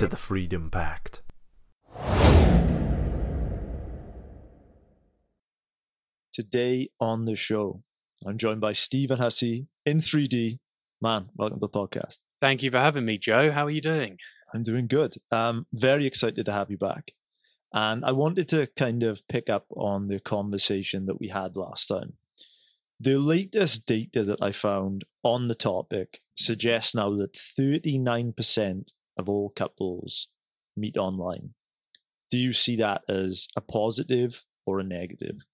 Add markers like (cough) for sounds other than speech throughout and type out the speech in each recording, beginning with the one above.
to the Freedom Pact. Today on the show, I'm joined by Stephen Hussey in 3D. Man, welcome to the podcast. Thank you for having me, Joe. How are you doing? I'm doing good. Um, very excited to have you back. And I wanted to kind of pick up on the conversation that we had last time. The latest data that I found on the topic suggests now that 39% of all couples meet online. Do you see that as a positive or a negative?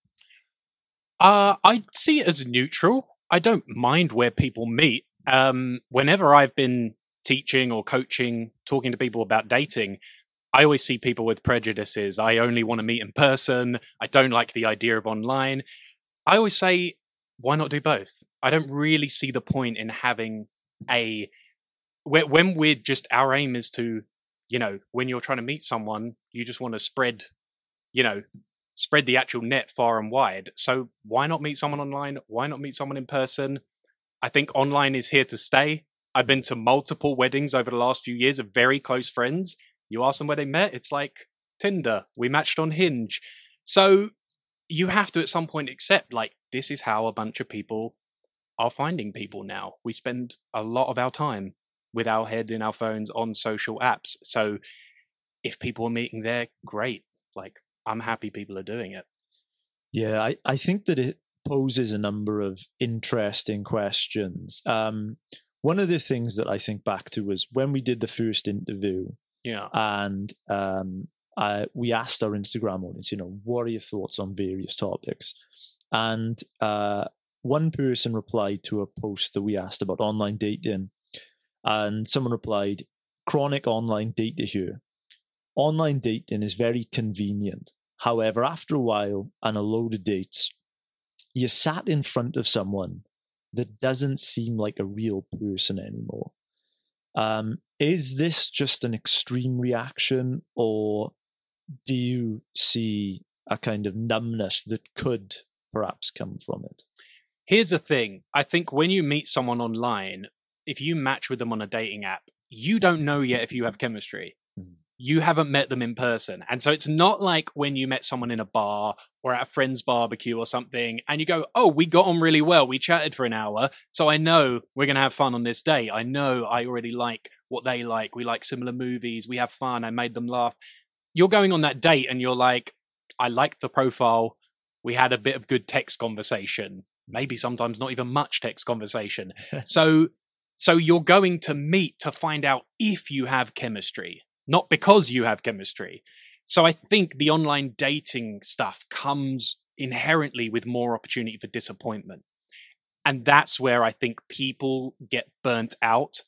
Uh, I see it as neutral. I don't mind where people meet. Um, whenever I've been teaching or coaching, talking to people about dating, I always see people with prejudices. I only want to meet in person. I don't like the idea of online. I always say, why not do both? I don't really see the point in having a when we're just our aim is to, you know, when you're trying to meet someone, you just want to spread, you know, spread the actual net far and wide. So why not meet someone online? Why not meet someone in person? I think online is here to stay. I've been to multiple weddings over the last few years of very close friends. You ask them where they met, it's like Tinder. We matched on Hinge. So you have to at some point accept like this is how a bunch of people are finding people now. We spend a lot of our time with our head in our phones on social apps. So if people are meeting there, great. Like I'm happy people are doing it. Yeah, I, I think that it poses a number of interesting questions. Um, one of the things that I think back to was when we did the first interview. Yeah. And um, I, we asked our Instagram audience, you know, what are your thoughts on various topics? And uh, one person replied to a post that we asked about online dating and someone replied, chronic online date here. Online dating is very convenient. However, after a while and a load of dates, you sat in front of someone that doesn't seem like a real person anymore. Um, is this just an extreme reaction, or do you see a kind of numbness that could perhaps come from it? Here's the thing I think when you meet someone online, if you match with them on a dating app, you don't know yet if you have chemistry. Mm. You haven't met them in person. And so it's not like when you met someone in a bar or at a friend's barbecue or something and you go, Oh, we got on really well. We chatted for an hour. So I know we're going to have fun on this day. I know I already like what they like. We like similar movies. We have fun. I made them laugh. You're going on that date and you're like, I like the profile. We had a bit of good text conversation maybe sometimes not even much text conversation. (laughs) so so you're going to meet to find out if you have chemistry, not because you have chemistry. So I think the online dating stuff comes inherently with more opportunity for disappointment. And that's where I think people get burnt out.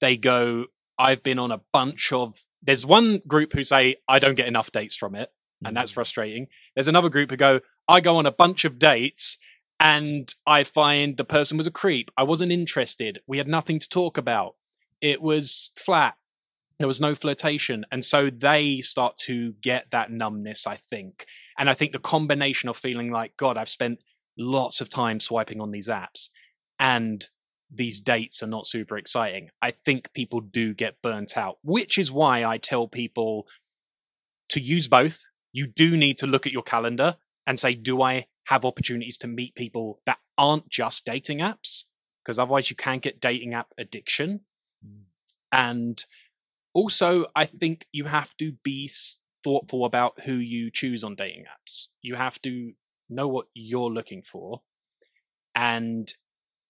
They go, I've been on a bunch of. There's one group who say, I don't get enough dates from it. And that's mm. frustrating. There's another group who go, I go on a bunch of dates and I find the person was a creep. I wasn't interested. We had nothing to talk about. It was flat. There was no flirtation. And so they start to get that numbness, I think. And I think the combination of feeling like, God, I've spent lots of time swiping on these apps and these dates are not super exciting. I think people do get burnt out, which is why I tell people to use both. You do need to look at your calendar and say, do I have opportunities to meet people that aren't just dating apps because otherwise you can get dating app addiction. Mm. and also i think you have to be thoughtful about who you choose on dating apps. You have to know what you're looking for and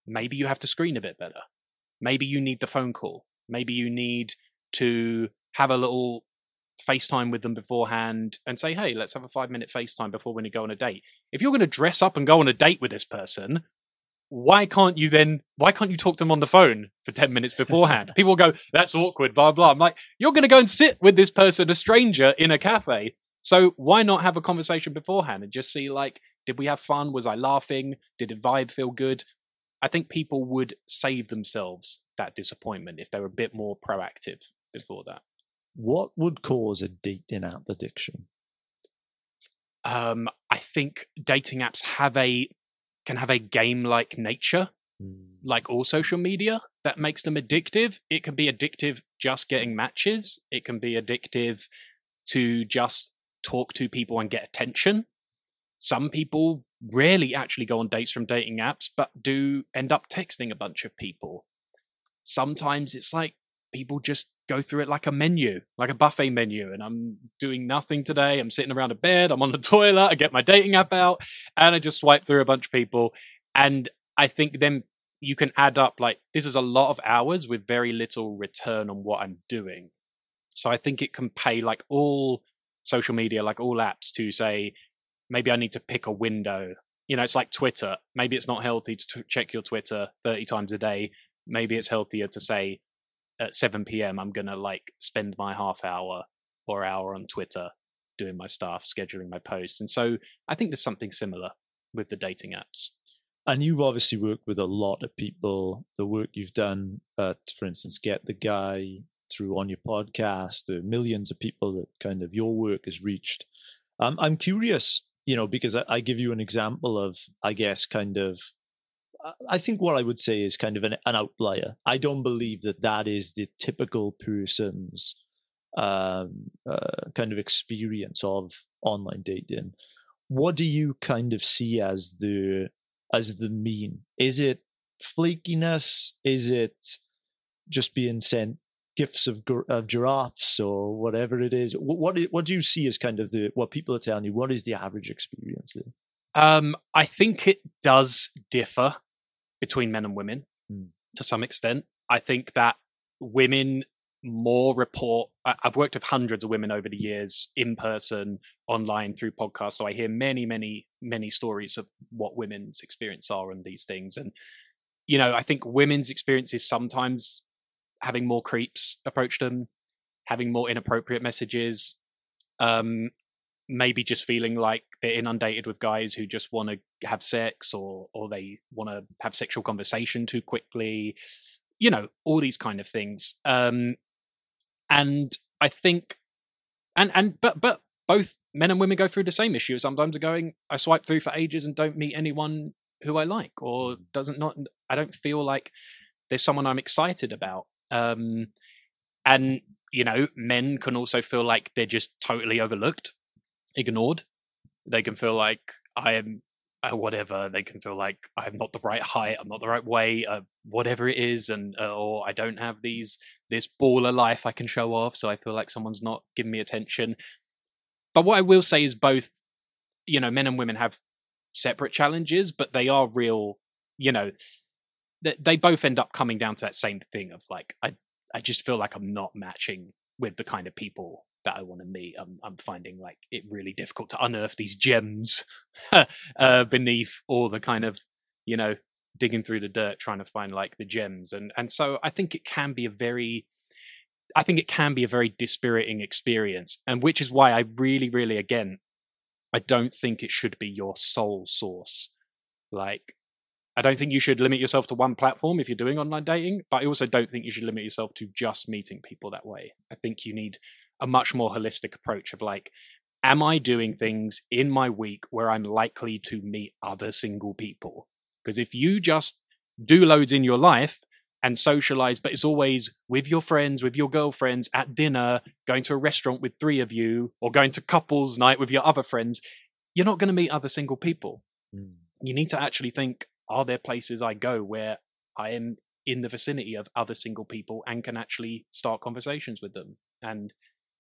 maybe you have to screen a bit better. Maybe you need the phone call. Maybe you need to have a little FaceTime with them beforehand and say, hey, let's have a five minute FaceTime before we're going to go on a date. If you're going to dress up and go on a date with this person, why can't you then why can't you talk to them on the phone for 10 minutes (laughs) beforehand? People go that's awkward blah blah. I'm like you're going to go and sit with this person a stranger in a cafe. So why not have a conversation beforehand and just see like did we have fun? Was i laughing? Did the vibe feel good? I think people would save themselves that disappointment if they were a bit more proactive before that what would cause a dating app addiction? Um i think dating apps have a can have a game like nature like all social media that makes them addictive. It can be addictive just getting matches. It can be addictive to just talk to people and get attention. Some people rarely actually go on dates from dating apps but do end up texting a bunch of people. Sometimes it's like people just go through it like a menu like a buffet menu and i'm doing nothing today. I'm sitting around a bed i'm on the (laughs) toilet i get my dating app out and i just swipe through a bunch of people. And i think then you can add up like this is a lot of hours with very little return on what i'm doing. So i think it can pay like all social media like all apps to say maybe i need to pick a window. You know it's like twitter. Maybe it's not healthy to t- check your twitter 30 times a day. Maybe it's healthier to say at 7 p.m i'm gonna like spend my half hour or hour on twitter doing my stuff scheduling my posts and so i think there's something similar with the dating apps. And you've obviously worked with a lot of people the work you've done at for instance get the guy through on your podcast the millions of people that kind of your work has reached. Um, i'm curious you know because I, I give you an example of i guess kind of I think what I would say is kind of an, an outlier. I don't believe that that is the typical person's um, uh, kind of experience of online dating. What do you kind of see as the as the mean? Is it flakiness? Is it just being sent gifts of of giraffes or whatever it is? What what, what do you see as kind of the what people are telling you? What is the average experience? There? Um, I think it does differ between men and women mm. to some extent. I think that women more report. I've worked with hundreds of women over the years, in person, online, through podcasts. So I hear many, many, many stories of what women's experience are and these things. And you know, I think women's experiences sometimes having more creeps approach them, having more inappropriate messages, um, maybe just feeling like they're inundated with guys who just want to have sex or or they want to have sexual conversation too quickly you know all these kind of things. Um and i think and and but but both men and women go through the same issue. Sometimes are going i swipe through for ages and don't meet anyone who i like or doesn't not i don't feel like there's someone i'm excited about. Um and you know men can also feel like they're just totally overlooked ignored. They can feel like I am uh, whatever. They can feel like I'm not the right height, I'm not the right way, uh, whatever it is, and uh, or I don't have these this baller life I can show off, so I feel like someone's not giving me attention. But what I will say is both, you know, men and women have separate challenges, but they are real. You know, they, they both end up coming down to that same thing of like I I just feel like I'm not matching with the kind of people that I want to meet. I'm, I'm finding like it really difficult to unearth these gems (laughs) uh, beneath all the kind of you know digging through the dirt trying to find like the gems and and so I think it can be a very I think it can be a very dispiriting experience and which is why I really really again I don't think it should be your sole source like I don't think you should limit yourself to one platform if you're doing online dating, but I also don't think you should limit yourself to just meeting people that way. I think you need a much more holistic approach of like, am I doing things in my week where I'm likely to meet other single people? Because if you just do loads in your life and socialize, but it's always with your friends, with your girlfriends at dinner, going to a restaurant with three of you, or going to couples night with your other friends, you're not going to meet other single people. Mm. You need to actually think are there places I go where I am in the vicinity of other single people and can actually start conversations with them? And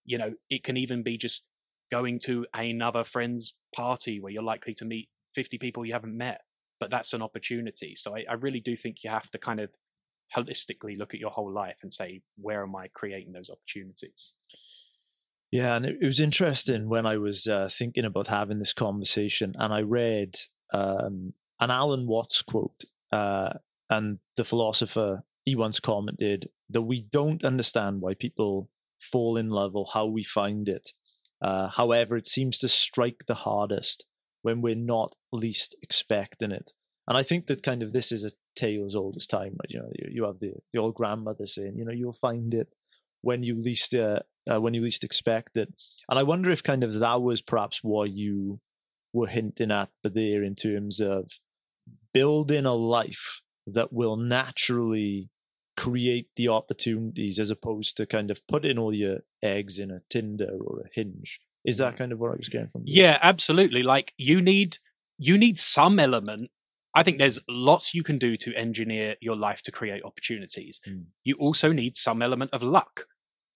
you know, it can even be just going to another friend's party where you're likely to meet 50 people you haven't met, but that's an opportunity. So I, I really do think you have to kind of holistically look at your whole life and say, where am I creating those opportunities? Yeah, and it, was interesting when I was uh, thinking about having this conversation, and I read um, an Alan Watts quote, uh, and the philosopher he once commented that we don't understand why people fall in love or how we find it. Uh, however, it seems to strike the hardest when we're not least expecting it. And I think that kind of this is a tale as old as time, right? You know, you, you have the the old grandmother saying, you know, you'll find it when you least uh, uh, when you least expect it. And I wonder if kind of that was perhaps what you were hinting at, but there in terms of building a life that will naturally create the opportunities as opposed to kind of putting all your eggs in a Tinder or a Hinge. Is that kind of what I was getting from? Yeah, absolutely. Like you need you need some element. I think there's lots you can do to engineer your life to create opportunities. Mm. You also need some element of luck,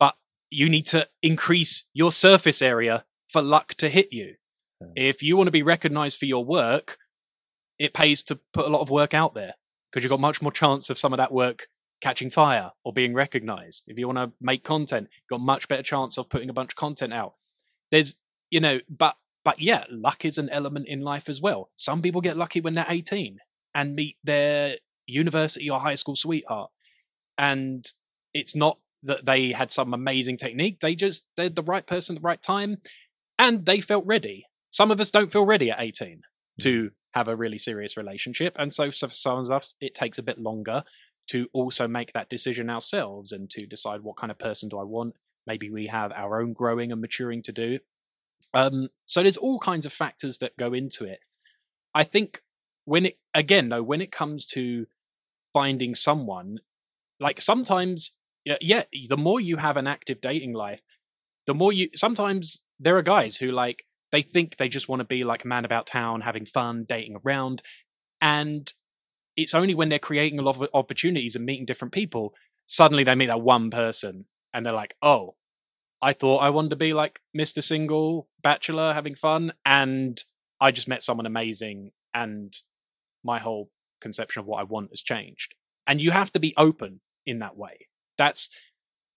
but you need to increase your surface area for luck to hit you. If you want to be recognized for your work, it pays to put a lot of work out there because you've got much more chance of some of that work catching fire or being recognized. If you want to make content, you've got much better chance of putting a bunch of content out. There's, you know, but but yeah, luck is an element in life as well. Some people get lucky when they're 18 and meet their university or high school sweetheart. And it's not that they had some amazing technique. They just they're the right person at the right time and they felt ready. Some of us don't feel ready at 18 to mm-hmm. have a really serious relationship. And so for some of us, it takes a bit longer to also make that decision ourselves and to decide what kind of person do I want. Maybe we have our own growing and maturing to do. Um, so there's all kinds of factors that go into it. I think when it again though, when it comes to finding someone, like sometimes, yeah, yeah, the more you have an active dating life, the more you. Sometimes there are guys who like they think they just want to be like a man about town, having fun, dating around, and it's only when they're creating a lot of opportunities and meeting different people, suddenly they meet that one person and they're like, oh, I thought I wanted to be like Mr. Single, bachelor, having fun, and I just met someone amazing, and my whole conception of what I want has changed. And you have to be open in that way. That's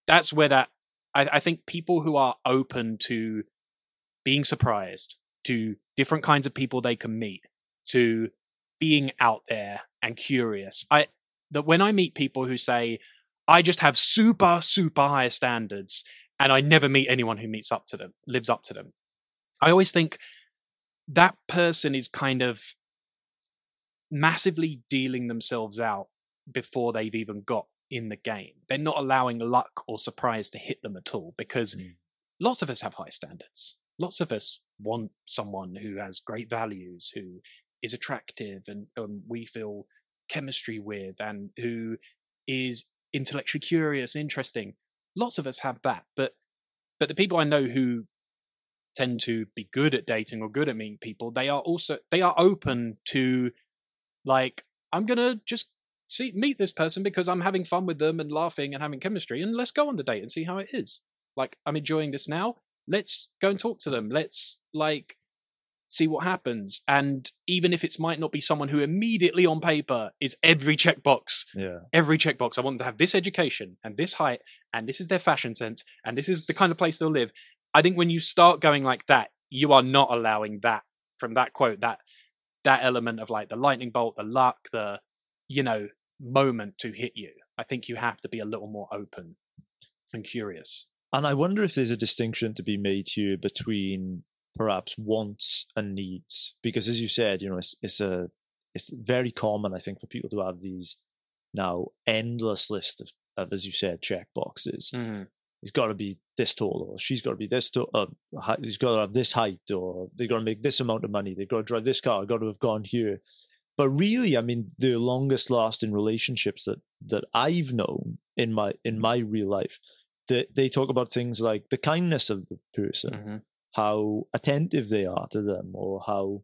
that's where that I, I think people who are open to being surprised, to different kinds of people they can meet, to being out there and curious. I that when I meet people who say, I just have super, super high standards and I never meet anyone who meets up to them, lives up to them. I always think that person is kind of massively dealing themselves out before they've even got in the game. They're not allowing luck or surprise to hit them at all because Mm. lots of us have high standards. Lots of us want someone who has great values, who is attractive and um, we feel chemistry with, and who is intellectually curious, interesting. Lots of us have that, but but the people I know who tend to be good at dating or good at meeting people, they are also they are open to like I'm gonna just see meet this person because I'm having fun with them and laughing and having chemistry, and let's go on the date and see how it is. Like I'm enjoying this now. Let's go and talk to them. Let's like see what happens. And even if it might not be someone who immediately on paper is every checkbox, Yeah. every checkbox. I want them to have this education and this height, and this is their fashion sense, and this is the kind of place they'll live. I think when you start going like that, you are not allowing that from that quote, that that element of like the lightning bolt, the luck, the you know, moment to hit you. I think you have to be a little more open and curious. And I wonder if there's a distinction to be made here between perhaps wants and needs, because as you said, you know, it's it's a it's very common, I think, for people to have these now endless list of, of as you said, check boxes. Mm. He's got to be this tall, or she's got to be this tall. Uh, he's got to have this height, or they've got to make this amount of money. They've got to drive this car. Got to have gone here. But really, I mean, the longest lasting relationships that that I've known in my in my real life, they they talk about things like the kindness of the person, Mhm. How attentive they are to them, or how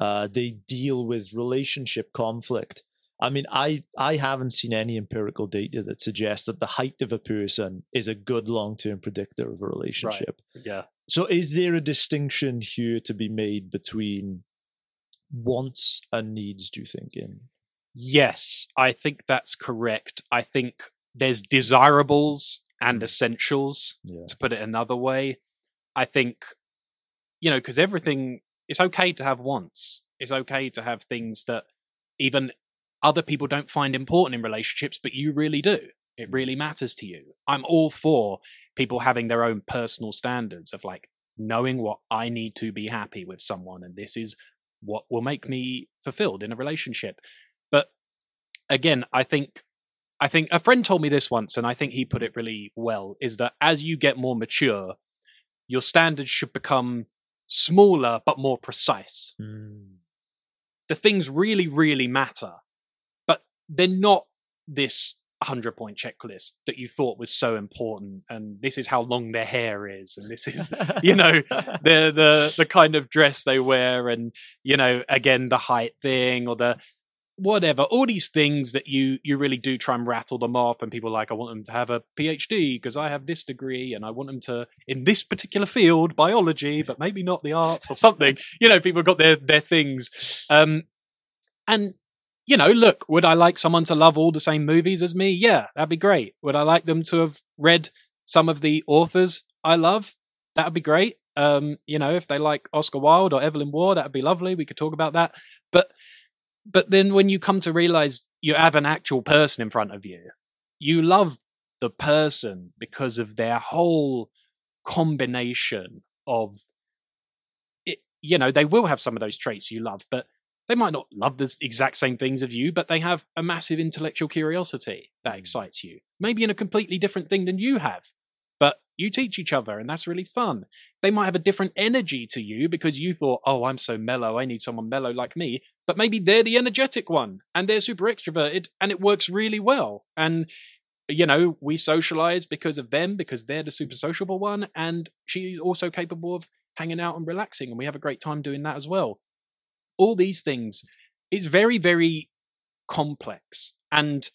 uh, they deal with relationship conflict. I mean, I I haven't seen any empirical data that suggests that the height of a person is a good long term predictor of a relationship. Yeah. So, is there a distinction here to be made between wants and needs? Do you think? In Yes, I think that's correct. I think there's desirables and essentials, yeah, to put it another way. I think, you know, because everything, it's okay to have wants. It's okay to have things that even other people don't find important in relationships, but you really do. It mm. really matters to you. I'm all for people having their own personal standards of like knowing what I need to be happy with someone, and this is what will make me fulfilled in a relationship. But again, I think I think a friend told me this once, and I think he put it really well, is that as you get more mature, your standards should become smaller but more precise. Mm. The things really, really matter, but they're not this 100 point checklist that you thought was so important and this is how long their hair is and this is (laughs) you know the the the kind of dress they wear and you know again the height thing or the whatever all these things that you you really do try and rattle them off and people like i want them to have a phd because i have this degree and i want them to in this particular field biology but maybe not the arts or something. (laughs) You know people got their their things. Um and you know look would i like someone to love all the same movies as me? Yeah that'd be great. Would i like them to have read some of the authors i love? That'd be great. Um you know if they like oscar wilde or evelyn waugh that'd be lovely. We could talk about that but then when you come to realize you have an actual person in front of you, you love the person because of their whole combination of it. You know, they will have some of those traits you love, but they might not love the exact same things of you, but they have a massive intellectual curiosity that Mm. excites you. Maybe in a completely different thing than you have, but you teach each other, and that's really fun. They might have a different energy to you because you thought, oh, I'm so mellow, I need someone mellow like me. But maybe they're the energetic one and they're super extroverted and it works really well. And, you know, we socialize because of them, because they're the super sociable one. And she's also capable of hanging out and relaxing. And we have a great time doing that as well. All these things is very, very complex. And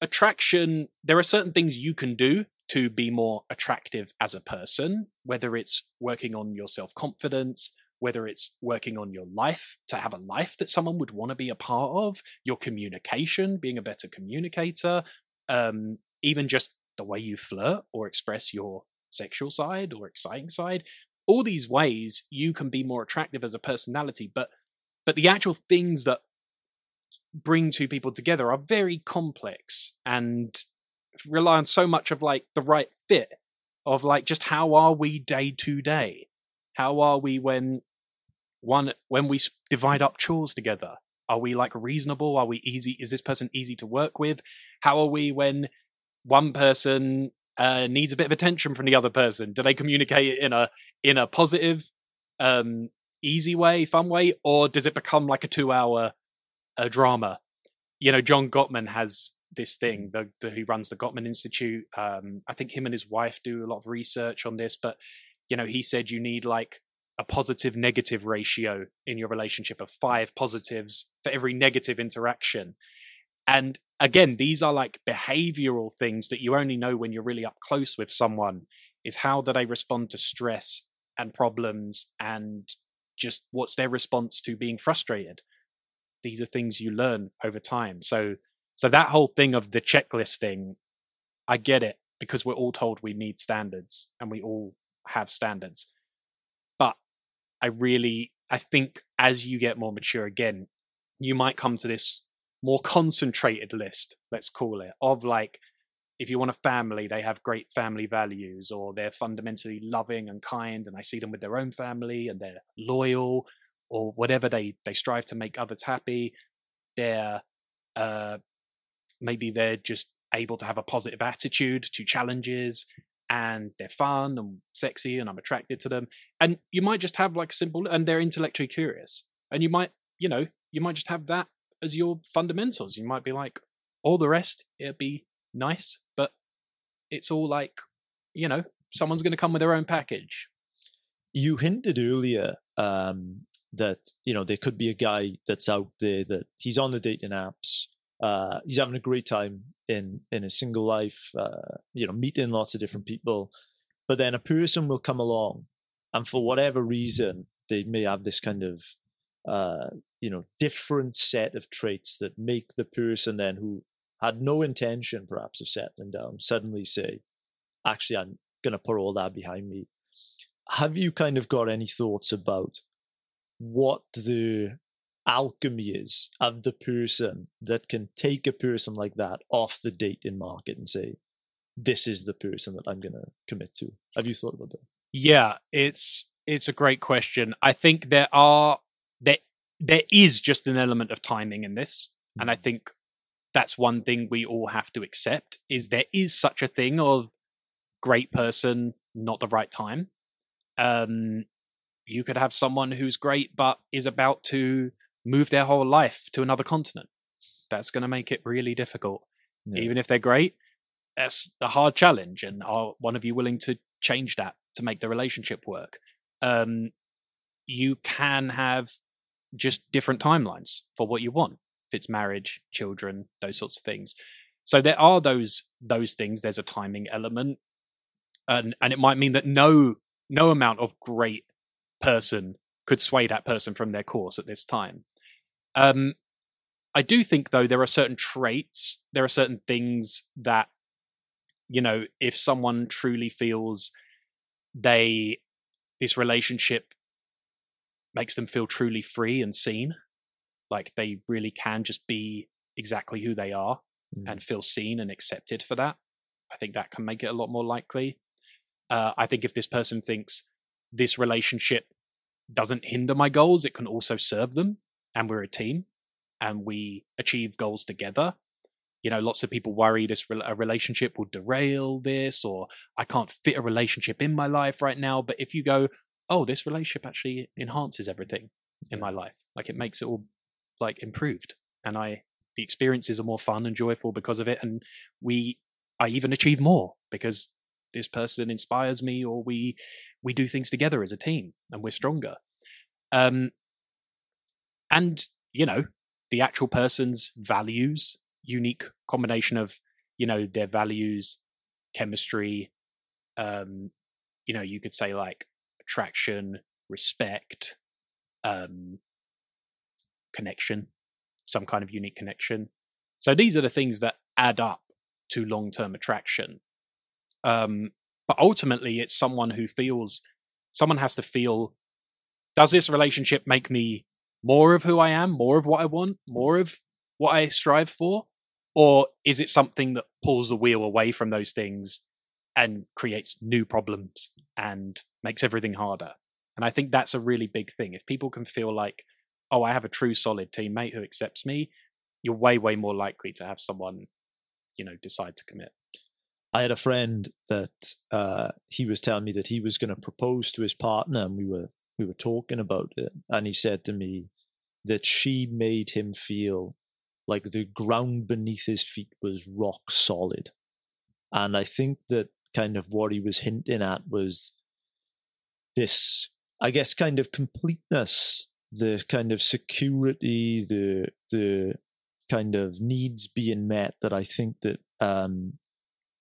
attraction, there are certain things you can do to be more attractive as a person, whether it's working on your self confidence, whether it's working on your life to have a life that someone would want to be a part of, your communication, being a better communicator, um, even just the way you flirt or express your sexual side or exciting side. All these ways you can be more attractive as a personality, but but the actual things that bring two people together are very complex and rely on so much of like the right fit of like just how are we day to day how are we when one when we divide up chores together are we like reasonable? Are we easy is this person easy to work with? How are we when one person uh, needs a bit of attention from the other person? Do they communicate in a in a positive um easy way fun way or does it become like a two hour uh, drama? You know john gottman has this thing the, the he runs the gottman institute um i think him and his wife do a lot of research on this but you know he said you need like a positive negative ratio in your relationship of five positives for every negative interaction. And again these are like behavioral things that you only know when you're really up close with someone is how do they respond to stress and problems and just what's their response to being frustrated? These are things you learn over time. So so that whole thing of the checklist thing i get it because we're all told we need standards and we all have standards i really i think as you get more mature again you might come to this more concentrated list let's call it of like if you want a family they have great family values or they're fundamentally loving and kind and i see them with their own family and they're loyal or whatever they they strive to make others happy they're uh maybe they're just able to have a positive attitude to challenges and they're fun and sexy and I'm attracted to them. And you might just have like simple and they're intellectually curious. And you might, you know, you might just have that as your fundamentals. You might be like, all the rest, it'd be nice, but it's all like, you know, someone's gonna come with their own package. You hinted earlier um, that you know there could be a guy that's out there that he's on the dating apps. Uh, he's having a great time in in a single life. Uh, you know, meeting lots of different people, but then a person will come along, and for whatever reason, they may have this kind of uh, you know different set of traits that make the person then who had no intention perhaps of settling down suddenly say, actually, I'm going to put all that behind me have you kind of got any thoughts about what the alchemy is of the person that can take a person like that off the dating market and say, this is the person that I'm going to commit to. Have you thought about that? Yeah, it's it's a great question. I think there are there there is just an element of timing in this, mm-hmm. and I think that's one thing we all have to accept is there is such a thing of great person, not the right time. Um, you could have someone who's great but is about to move their whole life to another continent. That's going to make it really difficult. Yeah. Even if they're great, that's a hard challenge. And are one of you willing to change that to make the relationship work? Um, you can have just different timelines for what you want. If it's marriage, children, those sorts of things. So there are those those things. There's a timing element, and and it might mean that no no amount of great person could sway that person from their course at this time. Um, I do think, though, there are certain traits, there are certain things that, you know, if someone truly feels they, this relationship makes them feel truly free and seen, like they really can just be exactly who they are mm. and feel seen and accepted for that. I think that can make it a lot more likely. Uh, I think if this person thinks this relationship doesn't hinder my goals, it can also serve them. And we're a team and we achieve goals together. You know, lots of people worry this a relationship will derail this, or I can't fit a relationship in my life right now. But if you go, oh, this relationship actually enhances everything in my life, like it makes it all like improved, and I the experiences are more fun and joyful because of it, and we I even achieve more because this person inspires me, or we we do things together as a team and we're stronger. Um, and you know, the actual person's values, unique combination of you know their values, chemistry. Um, you know, you could say like attraction, respect, um, connection, some kind of unique connection. So these are the things that add up to long-term attraction. Um, but ultimately it's someone who feels someone has to feel does this relationship make me more of who I am, more of what I want, more of what I strive for? Or is it something that pulls the wheel away from those things and creates new problems and makes everything harder? And I think that's a really big thing. If people can feel like, oh, I have a true solid teammate who accepts me, you're way, way more likely to have someone, you know, decide to commit. I had a friend that uh, he was telling me that he was going to propose to his partner, and we were we were talking about it, and he said to me that she made him feel like the ground beneath his feet was rock solid, and I think that kind of what he was hinting at was this, I guess, kind of completeness, the kind of security, the the kind of needs being met that I think that um,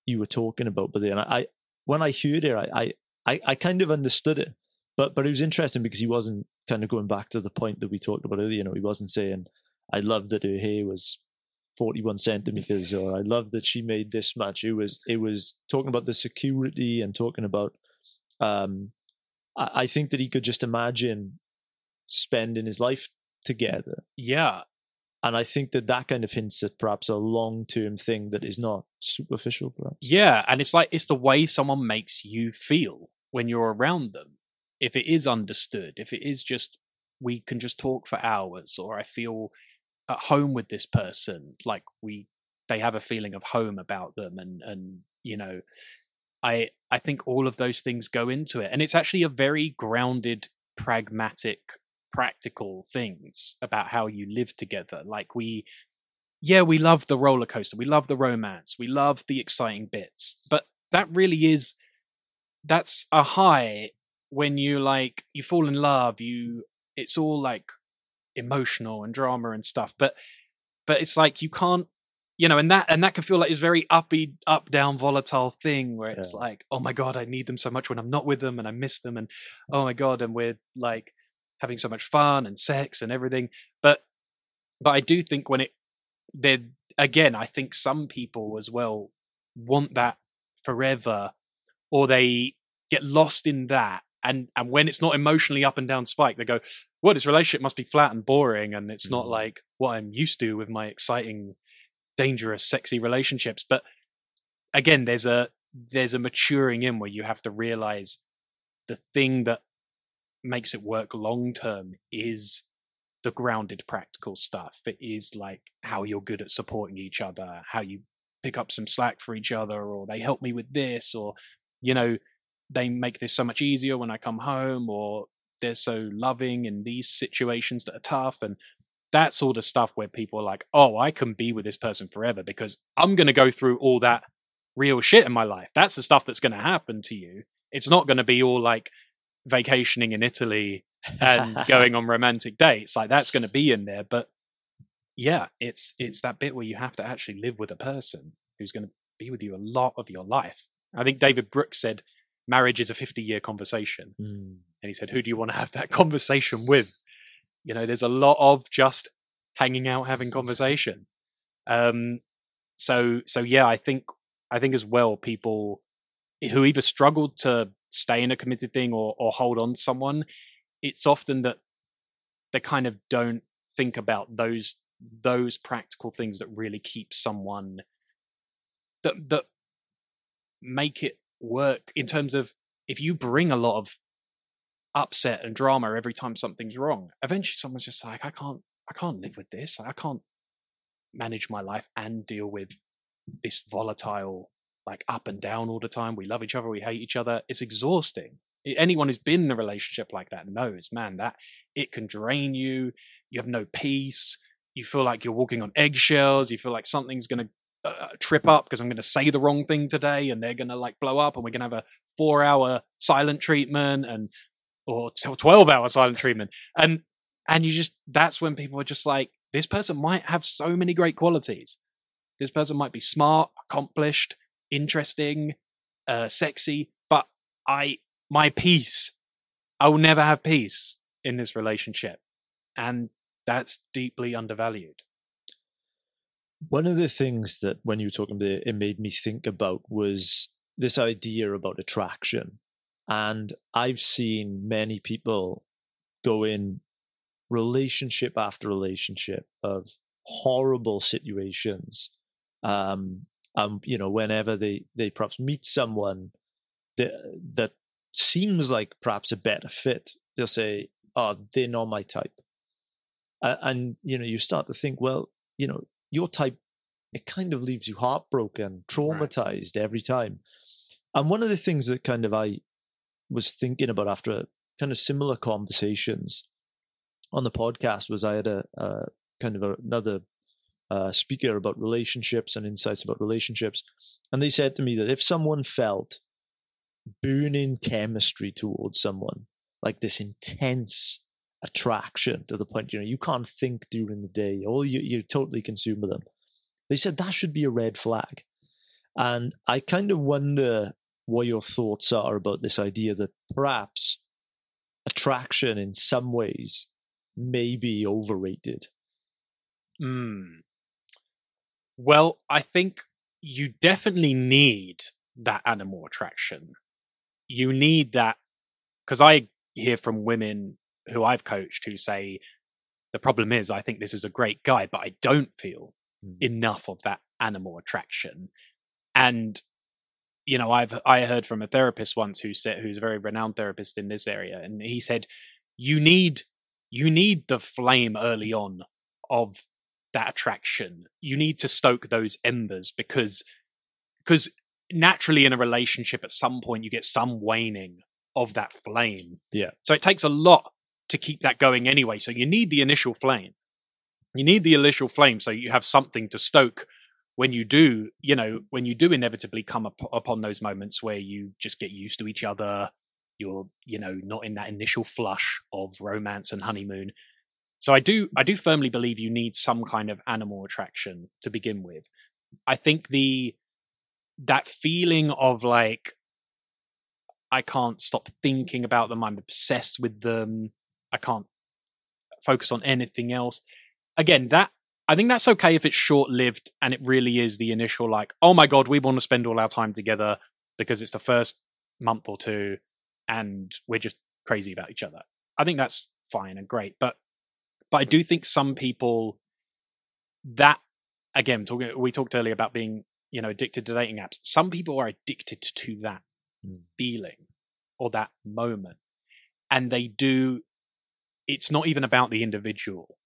you were talking about. But then I, when I heard it, I, I, I kind of understood it. But but it was interesting because he wasn't kind of going back to the point that we talked about earlier. You know, he wasn't saying, "I love that her hair was 41 centimeters," or "I love that she made this much." It was it was talking about the security and talking about. Um, I, I think that he could just imagine spending his life together. Yeah, and I think that that kind of hints at perhaps a long term thing that is not superficial, perhaps. Yeah. And it's like, it's the way someone makes you feel when you're around them. If it is understood, if it is just, we can just talk for hours, or I feel at home with this person, like we, they have a feeling of home about them. And, and, you know, I, I think all of those things go into it. And it's actually a very grounded, pragmatic practical things about how you live together. Like we, yeah, we love the roller coaster, we love the romance, we love the exciting bits, but that really is that's a high when you like you fall in love. Mm. You it's all like emotional and drama and stuff, but but it's like you can't you know and that and that can feel like this very uppy up down volatile thing where it's yeah. like oh my god i need them so much when i'm not with them and i miss them and oh my god and we're like having so much fun and sex and everything. But but I do think when it there again, I think some people as well want that forever, or they get lost in that and and when it's not emotionally up and down spike, they go, "Well, this relationship must be flat and boring, and it's not Mhm. like what I'm used to with my exciting, dangerous, sexy relationships." But again, there's a there's a maturing in where you have to realize the thing that makes it work long term is the grounded practical stuff. It is like how you're good at supporting each other, how you pick up some slack for each other, or they help me with this, or you know, they make this so much easier when I come home, or they're so loving in these situations that are tough and that sort of stuff where people are like, oh, I can be with this person forever because I'm going to go through all that real shit in my life. That's the stuff that's going to happen to you. It's not going to be all like vacationing in Italy and (laughs) going on romantic dates. Like that's going to be in there, but yeah, it's it's that bit where you have to actually live with a person who's going to be with you a lot of your life. I think David Brooks said marriage is a 50 year conversation. Mm. And he said, Who do you want to have that (laughs) conversation with? You know, there's a lot of just hanging out, having conversation. Um, so so yeah, I think I think as well, people who either struggled to stay in a committed thing or or hold on to someone, it's often that they kind of don't think about those those practical things that really keep someone that that make it work in terms of if you bring a lot of upset and drama every time something's wrong eventually someone's just like i can't i can't live with this. I can't manage my life and deal with this volatile like up and down all the time. We love each other we hate each other. It's exhausting. Anyone who's been in a relationship like that knows man that it can drain you. You have no peace. You feel like you're walking on eggshells. You feel like something's going to uh, trip up because i'm going to say the wrong thing today and they're going to like blow up and we're going to have a four hour silent treatment and or 12 hour silent treatment. And and you just that's when people are just like this person might have so many great qualities. This person might be smart accomplished interesting uh sexy but i my peace i will never have peace in this relationship. And that's deeply undervalued One of the things that when you were talking about it, it made me think about was this idea about attraction. And I've seen many people go in relationship after relationship of horrible situations. Um, um, you know, whenever they they perhaps meet someone that that seems like perhaps a better fit, they'll say, "Oh, they're not my type." And you know, you start to think, well, you know, your type it kind of leaves you heartbroken, traumatized every time. And one of the things that kind of I was thinking about after kind of similar conversations on the podcast was I had a, a kind of a, another uh, speaker about relationships and insights about relationships, and they said to me that if someone felt burning chemistry towards someone, like this intense attraction to the point you know you can't think during the day, all you you're totally consumed with them, they said that should be a red flag. And I kind of wonder what your thoughts are about this idea that perhaps attraction in some ways may be overrated. Mm. Well, I think you definitely need that animal attraction. You need that because I hear from women who I've coached who say the problem is I think this is a great guy, but I don't feel Mm. enough of that animal attraction. And you know, I've I heard from a therapist once who said who's a very renowned therapist in this area, and he said you need you need the flame early on of that attraction. You need to stoke those embers because because naturally in a relationship at some point you get some waning of that flame. Yeah. So it takes a lot to keep that going anyway. So you need the initial flame. You need the initial flame so you have something to stoke when you do, you know, when you do inevitably come up upon those moments where you just get used to each other, you're, you know, not in that initial flush of romance and honeymoon. So I do I do firmly believe you need some kind of animal attraction to begin with. I think the that feeling of like I can't stop thinking about them, I'm obsessed with them, I can't focus on anything else. Again, that I think that's okay if it's short lived and it really is the initial like, oh my god, we want to spend all our time together because it's the first month or two and we're just crazy about each other. I think that's fine and great, but but I do think some people that again talking we talked earlier about being you know addicted to dating apps. Some people are addicted to that Mm. feeling or that moment, and they do. It's not even about the individual.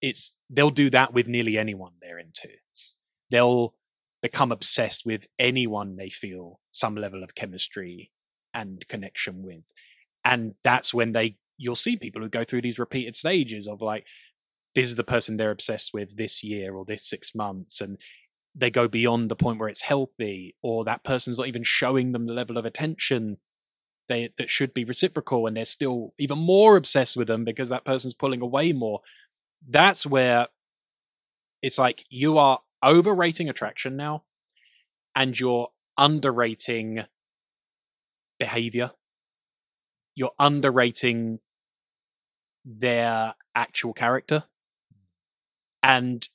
It's they'll do that with nearly anyone they're into. They'll become obsessed with anyone they feel some level of chemistry and connection with and that's when they you'll see people who go through these repeated stages of like this is the person they're obsessed with this year or this six months and they go beyond the point where it's healthy or that person's not even showing them the level of attention they that should be reciprocal and they're still even more obsessed with them because that person's pulling away more. That's where it's like you are overrating attraction now and you're underrating behavior. You're underrating their actual character. And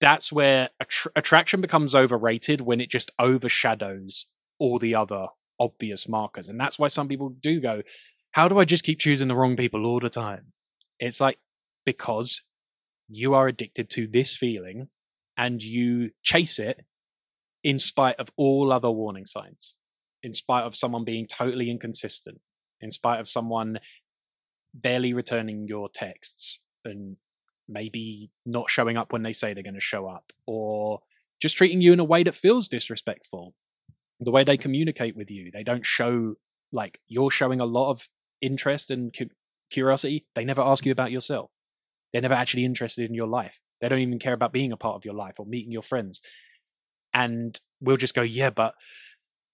that's where attr- attraction becomes overrated when it just overshadows all the other obvious markers and that's why some people do go how do i just keep choosing the wrong people all the time? It's like because you are addicted to this feeling and you chase it in spite of all other warning signs in spite of someone being totally inconsistent in spite of someone barely returning your texts and maybe not showing up when they say they're going to show up or just treating you in a way that feels disrespectful the way they communicate with you. They don't show like you're showing a lot of interest and cu- curiosity they never ask you about yourself. They're never actually interested in your life. They don't even care about being a part of your life or meeting your friends. And we'll just go yeah but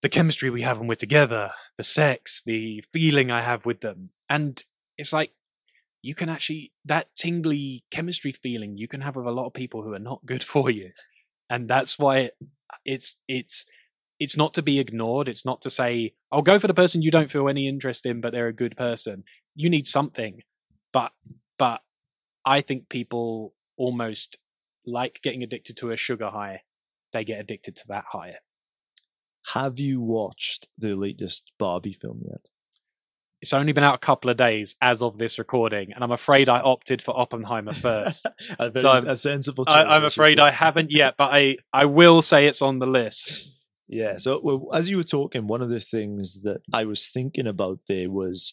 the chemistry we have when we're together the sex the feeling i have with them. And it's like you can actually that tingly chemistry feeling you can have with a lot of people who are not good (laughs) for you. And that's why it's it's it's not to be ignored it's not to say i'll go for the person you don't feel any interest in but they're a good person you need something but but i think people almost like getting addicted to a sugar high they get addicted to that high Have you watched the latest Barbie film yet? it's only been out a couple of days as of this recording, and I'm afraid I opted for Oppenheimer first. (laughs) So I'm- a sensible I, choice, I'm afraid. I haven't yet, but I I will say it's on the list. Yeah. So well, as you were talking, one of the things that I was thinking about there was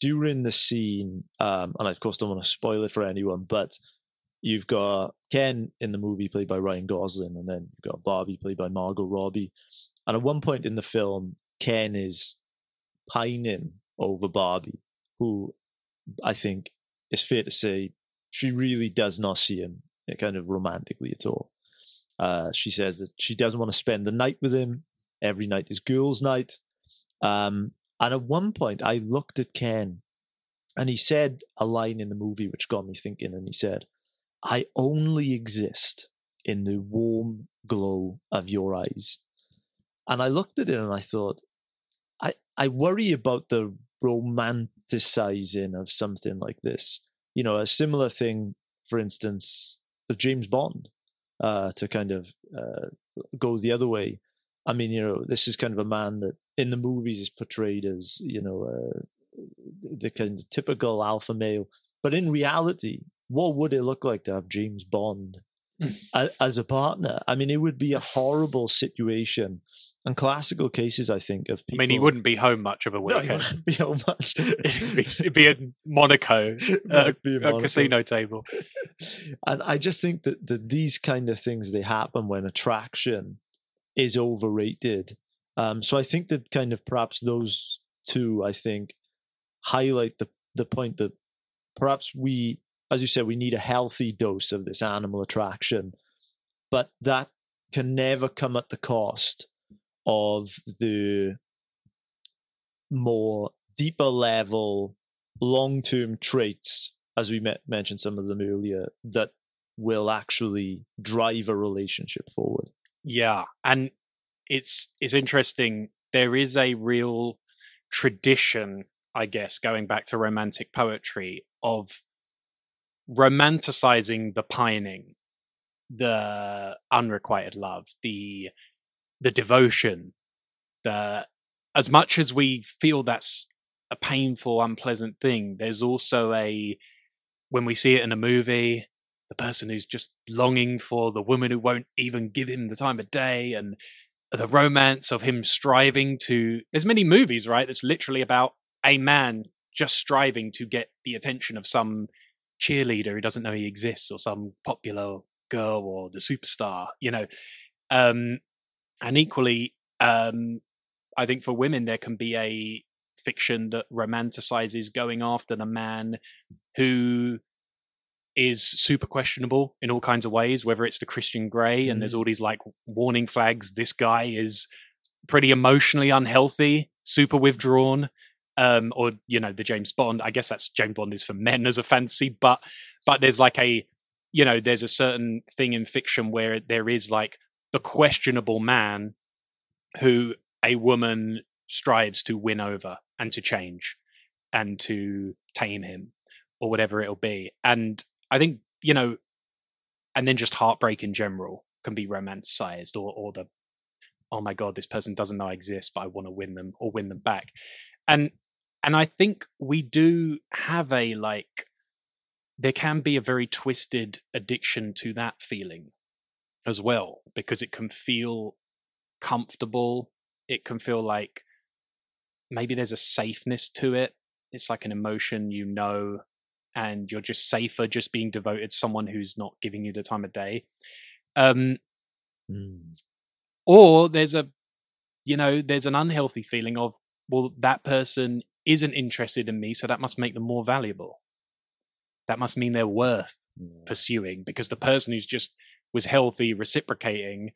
during the scene, um, and I of course don't want to spoil it for anyone, but you've got Ken in the movie played by Ryan Gosling, and then you've got Barbie played by Margot Robbie. And at one point in the film, Ken is pining over Barbie, who I think is fair to say she really does not see him uh, kind of romantically at all. Uh, she says that she doesn't want to spend the night with him. Every night is girls' night. Um, and at one point, I looked at Ken and he said a line in the movie which got me thinking. And he said, I only exist in the warm glow of your eyes. And I looked at it and I thought, I, I worry about the romanticizing of something like this. You know, a similar thing, for instance, of James Bond, uh, to kind of uh, go the other way. I mean, you know, this is kind of a man that in the movies is portrayed as, you know, uh, the kind of typical alpha male. But in reality, what would it look like to have James Bond as a partner? I mean, it would be a horrible situation. And classical cases, I think, of I mean, he wouldn't be home much of a No, he wouldn't (laughs) be home much. (laughs) it'd, be, it'd (laughs) be in Monaco, uh, be a Monaco. casino table. and I just think that, that these kind of things they happen when attraction is overrated. Um, so I think that kind of perhaps those two, I think, highlight the the point that perhaps we, as you said, we need a healthy dose of this animal attraction, but that can never come at the cost of the more deeper level, long term traits, as we met, mentioned some of them earlier, that will actually drive a relationship forward. Yeah, and it's it's interesting. There is a real tradition, I guess, going back to romantic poetry of romanticizing the pining, the unrequited love, the the devotion, that as much as we feel that's a painful, unpleasant thing. There's also a when we see it in a movie, the person who's just longing for the woman who won't even give him the time of day and the romance of him striving to there's many movies right that's literally about a man just striving to get the attention of some cheerleader who doesn't know he exists or some popular girl or the superstar you know um and equally um i think for women there can be a fiction that romanticizes going after the man who is super questionable in all kinds of ways, whether it's the Christian Grey and there's all these like warning flags. This guy is pretty emotionally unhealthy, super withdrawn. Um, or you know, the James Bond. I guess that's James Bond is for men as a fantasy, but but there's like a you know, there's a certain thing in fiction where there is like the questionable man who a woman strives to win over and to change and to tame him or whatever it'll be. And I think you know, and then just heartbreak in general can be romanticized, or or the oh my god, this person doesn't know I exist, but I want to win them or win them back, and and I think we do have a like there can be a very twisted addiction to that feeling as well because it can feel comfortable. It can feel like maybe there's a safeness to it. It's like an emotion you know and you're just safer just being devoted to someone who's not giving you the time of day. Um Mm. or there's a you know there's an unhealthy feeling of well that person isn't interested in me so that must make them more valuable. That must mean they're worth pursuing because the person who's just was healthy reciprocating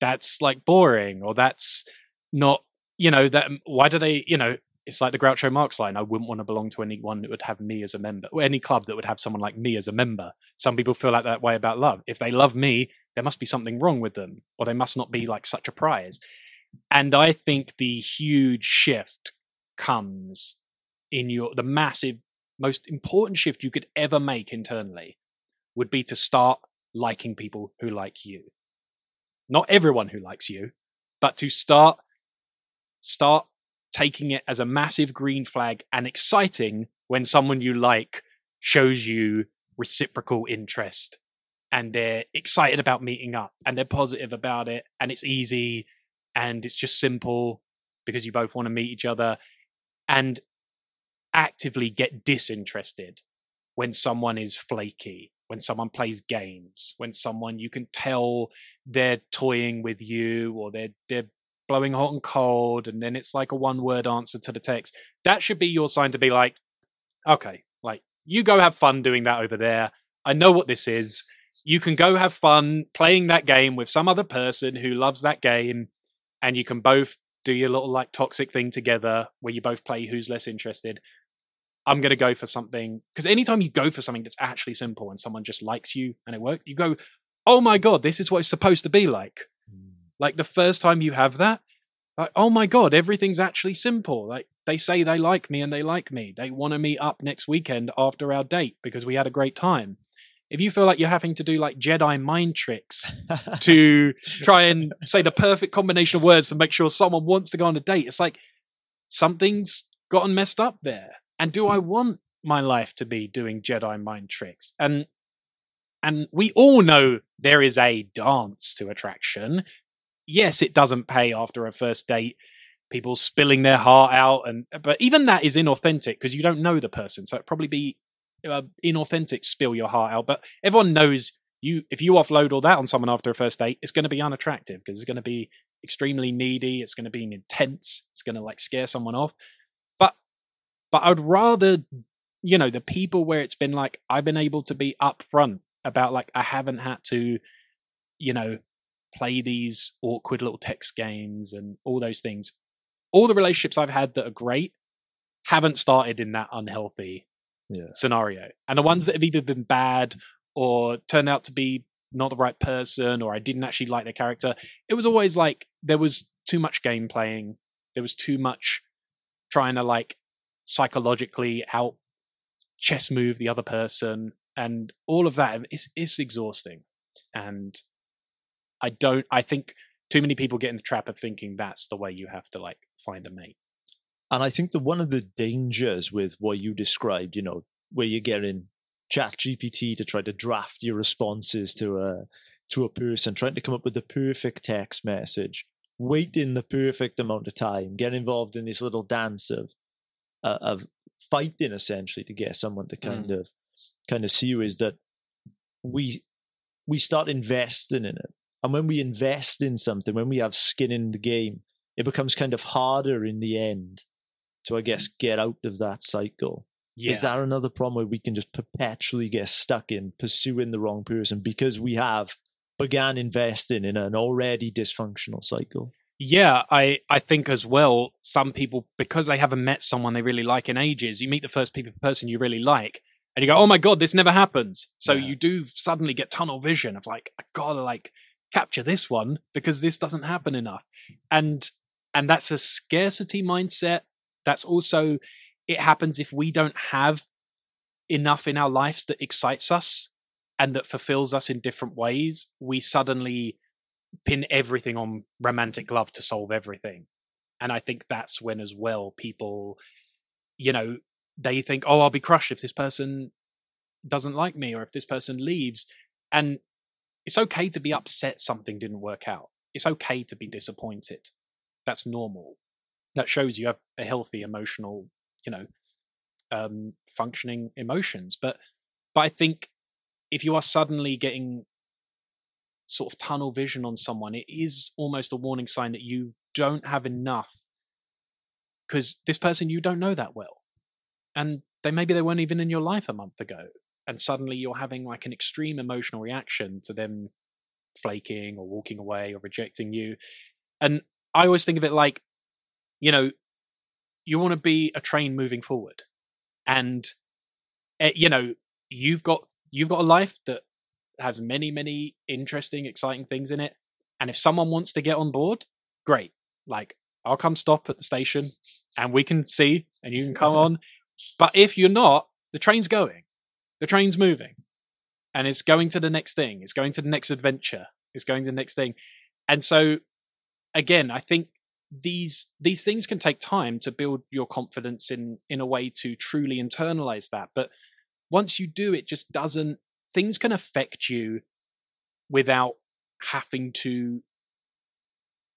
that's like boring or that's not you know that um, why do they you know it's like the Groucho Marx line. I wouldn't want to belong to anyone that would have me as a member, or any club that would have someone like me as a member. Some people feel like that way about love. If they love me, there must be something wrong with them, or they must not be like such a prize. And I think the huge shift comes in your the massive, most important shift you could ever make internally would be to start liking people who like you. Not everyone who likes you, but to start start taking it as a massive green flag and exciting when someone you like shows you reciprocal interest and they're excited about meeting up and they're positive about it and it's easy and it's just simple because you both want to meet each other and actively get disinterested when someone is flaky when someone plays games when someone you can tell they're toying with you or they're they're blowing hot and cold, and then it's like a one word answer to the text. That should be your sign to be like, okay, like you go have fun doing that over there. I know what this is. You can go have fun playing that game with some other person who loves that game, and you can both do your little like toxic thing together where you both play who's less interested. I'm going to go for something because anytime you go for something that's actually simple and someone just likes you and it works, you go, oh my God, this is what it's supposed to be like. Mm. Like the first time you have that, like, oh my God, everything's actually simple. Like they say they like me and they like me. They want to meet up next weekend after our date because we had a great time. If you feel like you're having to do like Jedi mind tricks to (laughs) try and say the perfect combination of words to make sure someone wants to go on a date, it's like something's gotten messed up there. And do I want my life to be doing Jedi mind tricks? And and we all know there is a dance to attraction yes, it doesn't pay after a first date. People spilling their heart out, and but even that is inauthentic because you don't know the person, so it'd probably be uh, inauthentic. Spill your heart out, but everyone knows you. If you offload all that on someone after a first date, it's going to be unattractive because it's going to be extremely needy. It's going to be intense. It's going to like scare someone off. But I'd rather you know the people where it's been like I've been able to be upfront about like I haven't had to you know play these awkward little text games and all those things. All the relationships I've had that are great haven't started in that unhealthy yeah. scenario. And the ones that have either been bad or turned out to be not the right person or I didn't actually like their character, it was always like there was too much game playing. There was too much trying to like psychologically out chess move the other person and all of that is is exhausting. And I don't. I think too many people get in the trap of thinking that's the way you have to like find a mate. And I think that one of the dangers with what you described, you know, where you're getting chat GPT to try to draft your responses to a to a person, trying to come up with the perfect text message, waiting the perfect amount of time, get involved in this little dance of uh, of fighting essentially to get someone to kind Mm. of kind of see you is that we we start investing in it. And when we invest in something, when we have skin in the game, it becomes kind of harder in the end to, I guess, get out of that cycle. Yeah. Is that another problem where we can just perpetually get stuck in pursuing the wrong person because we have began investing in an already dysfunctional cycle? Yeah, I I think as well. Some people because they haven't met someone they really like in ages. You meet the first people person you really like, and you go, "Oh my god, this never happens." So Yeah. you do suddenly get tunnel vision of like, "I gotta like capture this one because this doesn't happen enough," and and that's a scarcity mindset. That's also it happens if we don't have enough in our lives that excites us and that fulfills us in different ways. We suddenly pin everything on romantic love to solve everything. And I think that's when, as well, people, you know, they think, oh, I'll be crushed if this person doesn't like me or if this person leaves. And it's okay to be upset something didn't work out. It's okay to be disappointed. That's normal. That shows you have a healthy emotional, you know, um, functioning emotions. But, but I think if you are suddenly getting sort of tunnel vision on someone, it is almost a warning sign that you don't have enough because this person you don't know that well. And they maybe they weren't even in your life a month ago. And suddenly you're having like an extreme emotional reaction to them flaking or walking away or rejecting you. And I always think of it like, you know, you want to be a train moving forward. And eh, you know, you've got you've got a life that has many, many interesting, exciting things in it. And if someone wants to get on board, great. Like, I'll come stop at the station and we can see and you can come on. (laughs) But if you're not, the train's going, the train's moving and it's going to the next thing, it's going to the next adventure, it's going to the next thing. And so, again, I think these these things can take time to build your confidence in in a way to truly internalize that but once you do it just doesn't things can affect you without having to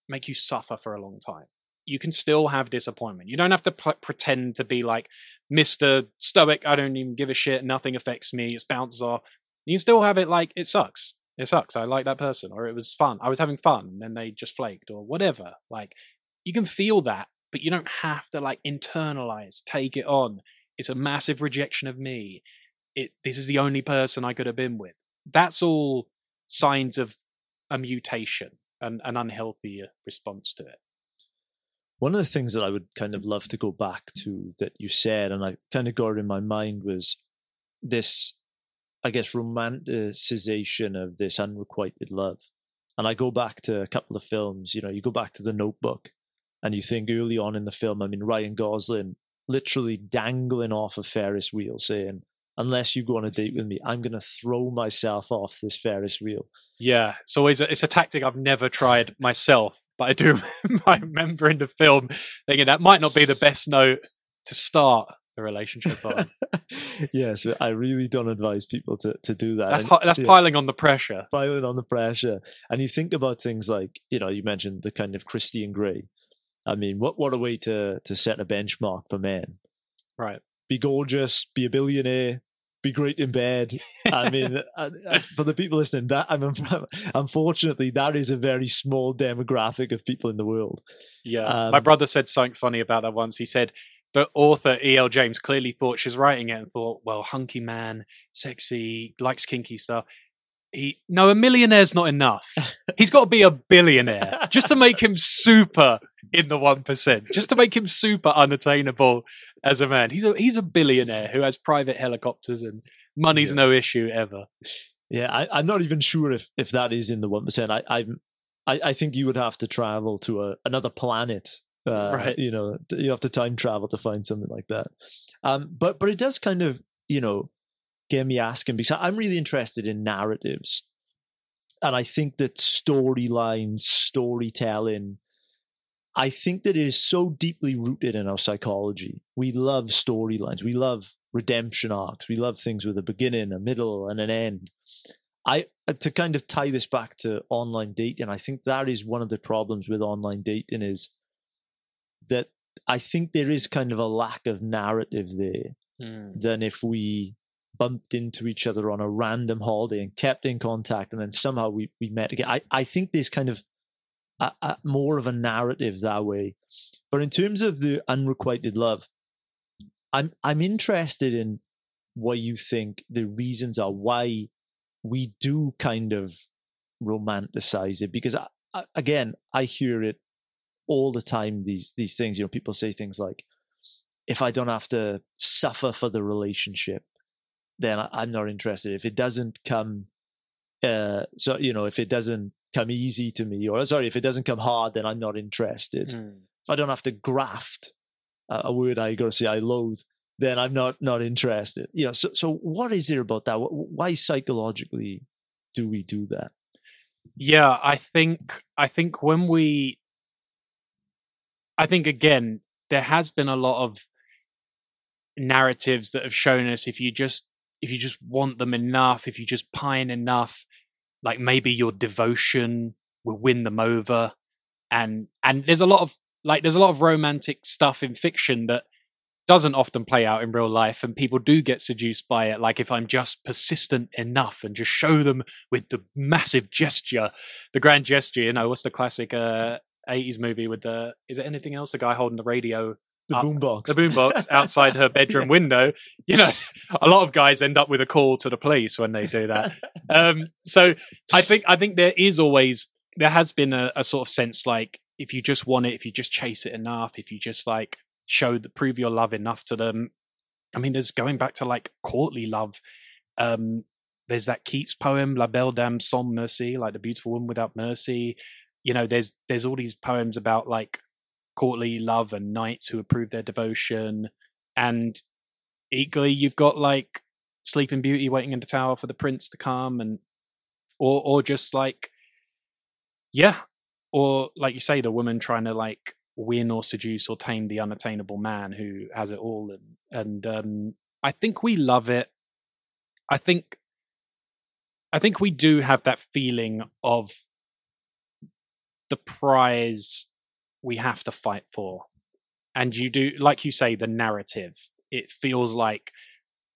make you suffer for a long time. You can still have disappointment. You don't have to p- pretend to be like Mr. Stoic. I don't even give a shit. Nothing affects me. It's bounces off. You can still have it like it sucks. It sucks. I like that person, or it was fun. I was having fun, and then they just flaked, or whatever. Like you can feel that, but you don't have to like internalize, take it on. It's a massive rejection of me it this is the only person I could have been with. That's all signs of a mutation, an, an unhealthy response to it. One of the things that I would kind of love to go back to that you said, and I kind of got in my mind, was this, I guess, romanticization of this unrequited love. And I go back to a couple of films, you know, you go back to The Notebook, and you think early on in the film, I mean, Ryan Gosling literally dangling off a Ferris wheel saying, unless you go on a date with me, I'm going to throw myself off this Ferris wheel. Yeah, it's always a, it's a tactic I've never tried myself, but I do (laughs) I remember in the film thinking that might not be the best note to start a relationship on. (laughs) yes, but I really don't advise people to, to do that. That's And, that's yeah, piling on the pressure. piling on the pressure. And you think about things like, you know, you mentioned the kind of Christian Grey. I mean, what what a way to to set a benchmark for men. Right. Be gorgeous, be a billionaire, be great in bed. I mean, (laughs) for the people listening, that I'm (laughs) unfortunately that is a very small demographic of people in the world. Yeah. My Um, brother said something funny about that once. He said the author E.L. James clearly thought she's writing it and thought, well, hunky man, sexy, likes kinky stuff. He no, a millionaire's not enough. He's got to be a billionaire just to make him super in the one percent, just to make him super unattainable as a man. He's a he's a billionaire who has private helicopters and money's Yeah. no issue ever. Yeah, I, I'm not even sure if, if that is in the one percent. I, I'm, I I think you would have to travel to a, another planet. Uh, Right. You know, you have to time travel to find something like that. Um, but but it does kind of you know get me asking because I'm really interested in narratives, and I think that storylines, storytelling, I think that it is so deeply rooted in our psychology. We love storylines. We love redemption arcs. We love things with a beginning, a middle, and an end. I uh, to kind of tie this back to online dating. I think that is one of the problems with online dating is that I think there is kind of a lack of narrative there Mm. than if we bumped into each other on a random holiday and kept in contact and then somehow we, we met again. I, I think there's kind of a, a, more of a narrative that way. But in terms of the unrequited love, I'm I'm interested in what you think the reasons are why we do kind of romanticize it because I, I, again I hear it all the time these these things you know people say things like if I don't have to suffer for the relationship then I'm not interested. If it doesn't come uh so you know if it doesn't come easy to me or sorry if it doesn't come hard then I'm not interested. Mm. if I don't have to graft a, a word I got to say I loathe then I'm not not interested. You know so so what is it about that? Why psychologically do we do that? Yeah, I think I think when we I think again there has been a lot of narratives that have shown us if you just if you just want them enough, if you just pine enough, like maybe your devotion will win them over. And and there's a lot of like there's a lot of romantic stuff in fiction that doesn't often play out in real life and people do get seduced by it like if i'm just persistent enough and just show them with the massive gesture the grand gesture you know what's the classic uh 80s movie with the is it anything else the guy holding the radio the Uh, boombox. the boombox (laughs) outside her bedroom window. You know a lot of guys end up with a call to the police when they do that. Um so i think i think there is always there has been a, a sort of sense like if you just want it if you just chase it enough if you just like show the prove your love enough to them. I mean there's going back to like courtly love. Um there's that keats poem la belle dame sans merci like the beautiful woman without mercy. You know there's there's all these poems about like courtly love and knights who approve their devotion. And equally you've got like sleeping beauty waiting in the tower for the prince to come and or or just like yeah. Or like you say the woman trying to like win or seduce or tame the unattainable man who has it all. And and um i think we love it. I think i think we do have that feeling of the prize we have to fight for. And you do like you say the narrative. It feels like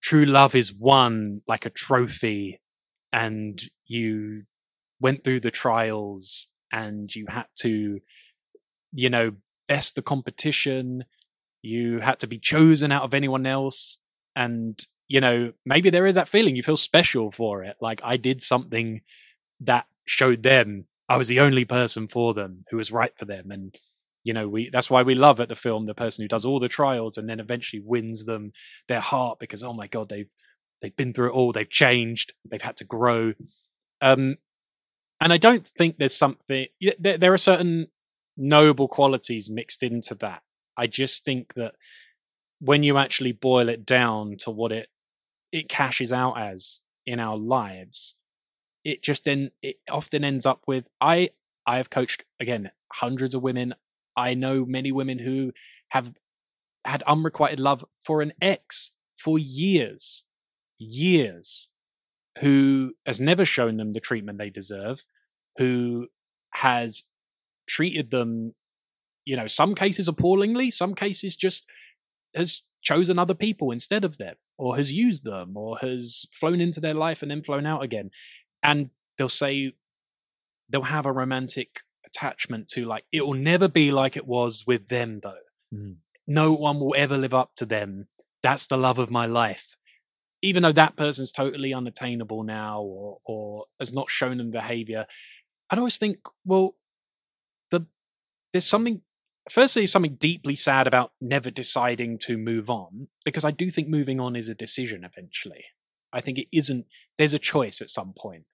true love is won like a trophy and you went through the trials and you had to you know best the competition. You had to be chosen out of anyone else. And you know maybe there is that feeling. You feel special for it. Like i did something that showed them i was the only person for them who was right for them. And you know we that's why we love at the film the person who does all the trials and then eventually wins them their heart because oh my god they've they've been through it all they've changed they've had to grow. Um and i don't think there's something there, there are certain noble qualities mixed into that. I just think that when you actually boil it down to what it it cashes out as in our lives it just then it often ends up with i i have coached again hundreds of women i know many women who have had unrequited love for an ex for years years who has never shown them the treatment they deserve who has treated them you know some cases appallingly some cases just has chosen other people instead of them or has used them or has flown into their life and then flown out again. And they'll say they'll have a romantic attachment to like it will never be like it was with them though. Mm. no one will ever live up to them. That's the love of my life. Even though that person's totally unattainable now or or has not shown them behavior i always think well the there's something firstly something deeply sad about never deciding to move on because i do think moving on is a decision eventually. I think it isn't there's a choice at some point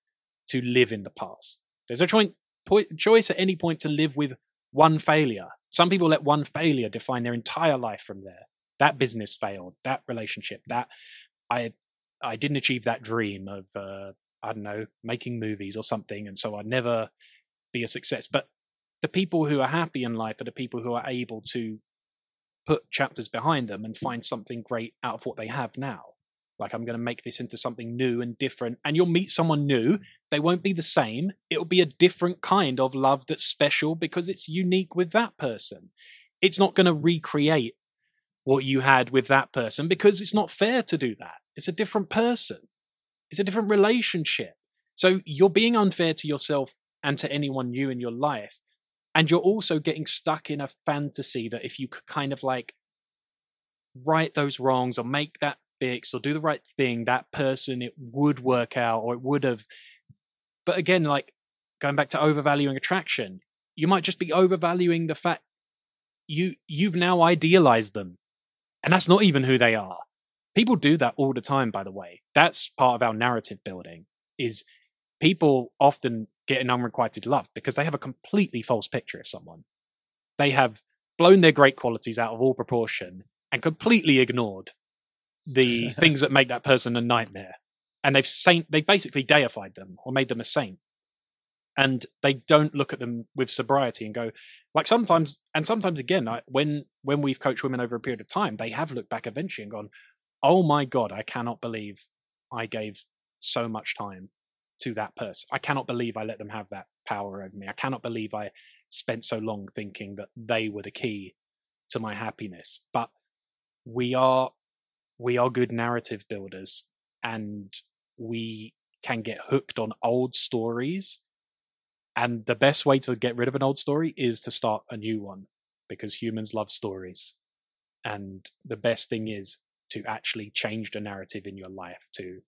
to live in the past. There's a choi- po- choice at any point to live with one failure some people let one failure define their entire life from there that business failed that relationship that i i didn't achieve that dream of uh i don't know making movies or something and so i'd never be a success but the people who are happy in life are the people who are able to put chapters behind them and find something great out of what they have now. Like, I'm going to make this into something new and different. And you'll meet someone new. They won't be the same. It'll be a different kind of love that's special because it's unique with that person. It's not going to recreate what you had with that person because it's not fair to do that. It's a different person, it's a different relationship. So you're being unfair to yourself and to anyone new in your life. And you're also getting stuck in a fantasy that if you could kind of like right those wrongs or make that fix or do the right thing, that person, it would work out or it would have. But again, like going back to overvaluing attraction, you might just be overvaluing the fact you you've now idealized them. And that's not even who they are. People do that all the time by the way. That's part of our narrative building is people often get an unrequited love because they have a completely false picture of someone. They have blown their great qualities out of all proportion and completely ignored the (laughs) things that make that person a nightmare and they've saint they basically deified them or made them a saint. And they don't look at them with sobriety and go like sometimes and sometimes again I, when when we've coached women over a period of time they have looked back eventually and gone oh my god i cannot believe i gave so much time to that person. I cannot believe i let them have that power over me. I cannot believe i spent so long thinking that they were the key to my happiness. But we are we are good narrative builders and we can get hooked on old stories and the best way to get rid of an old story is to start a new one because humans love stories. And the best thing is to actually change the narrative in your life to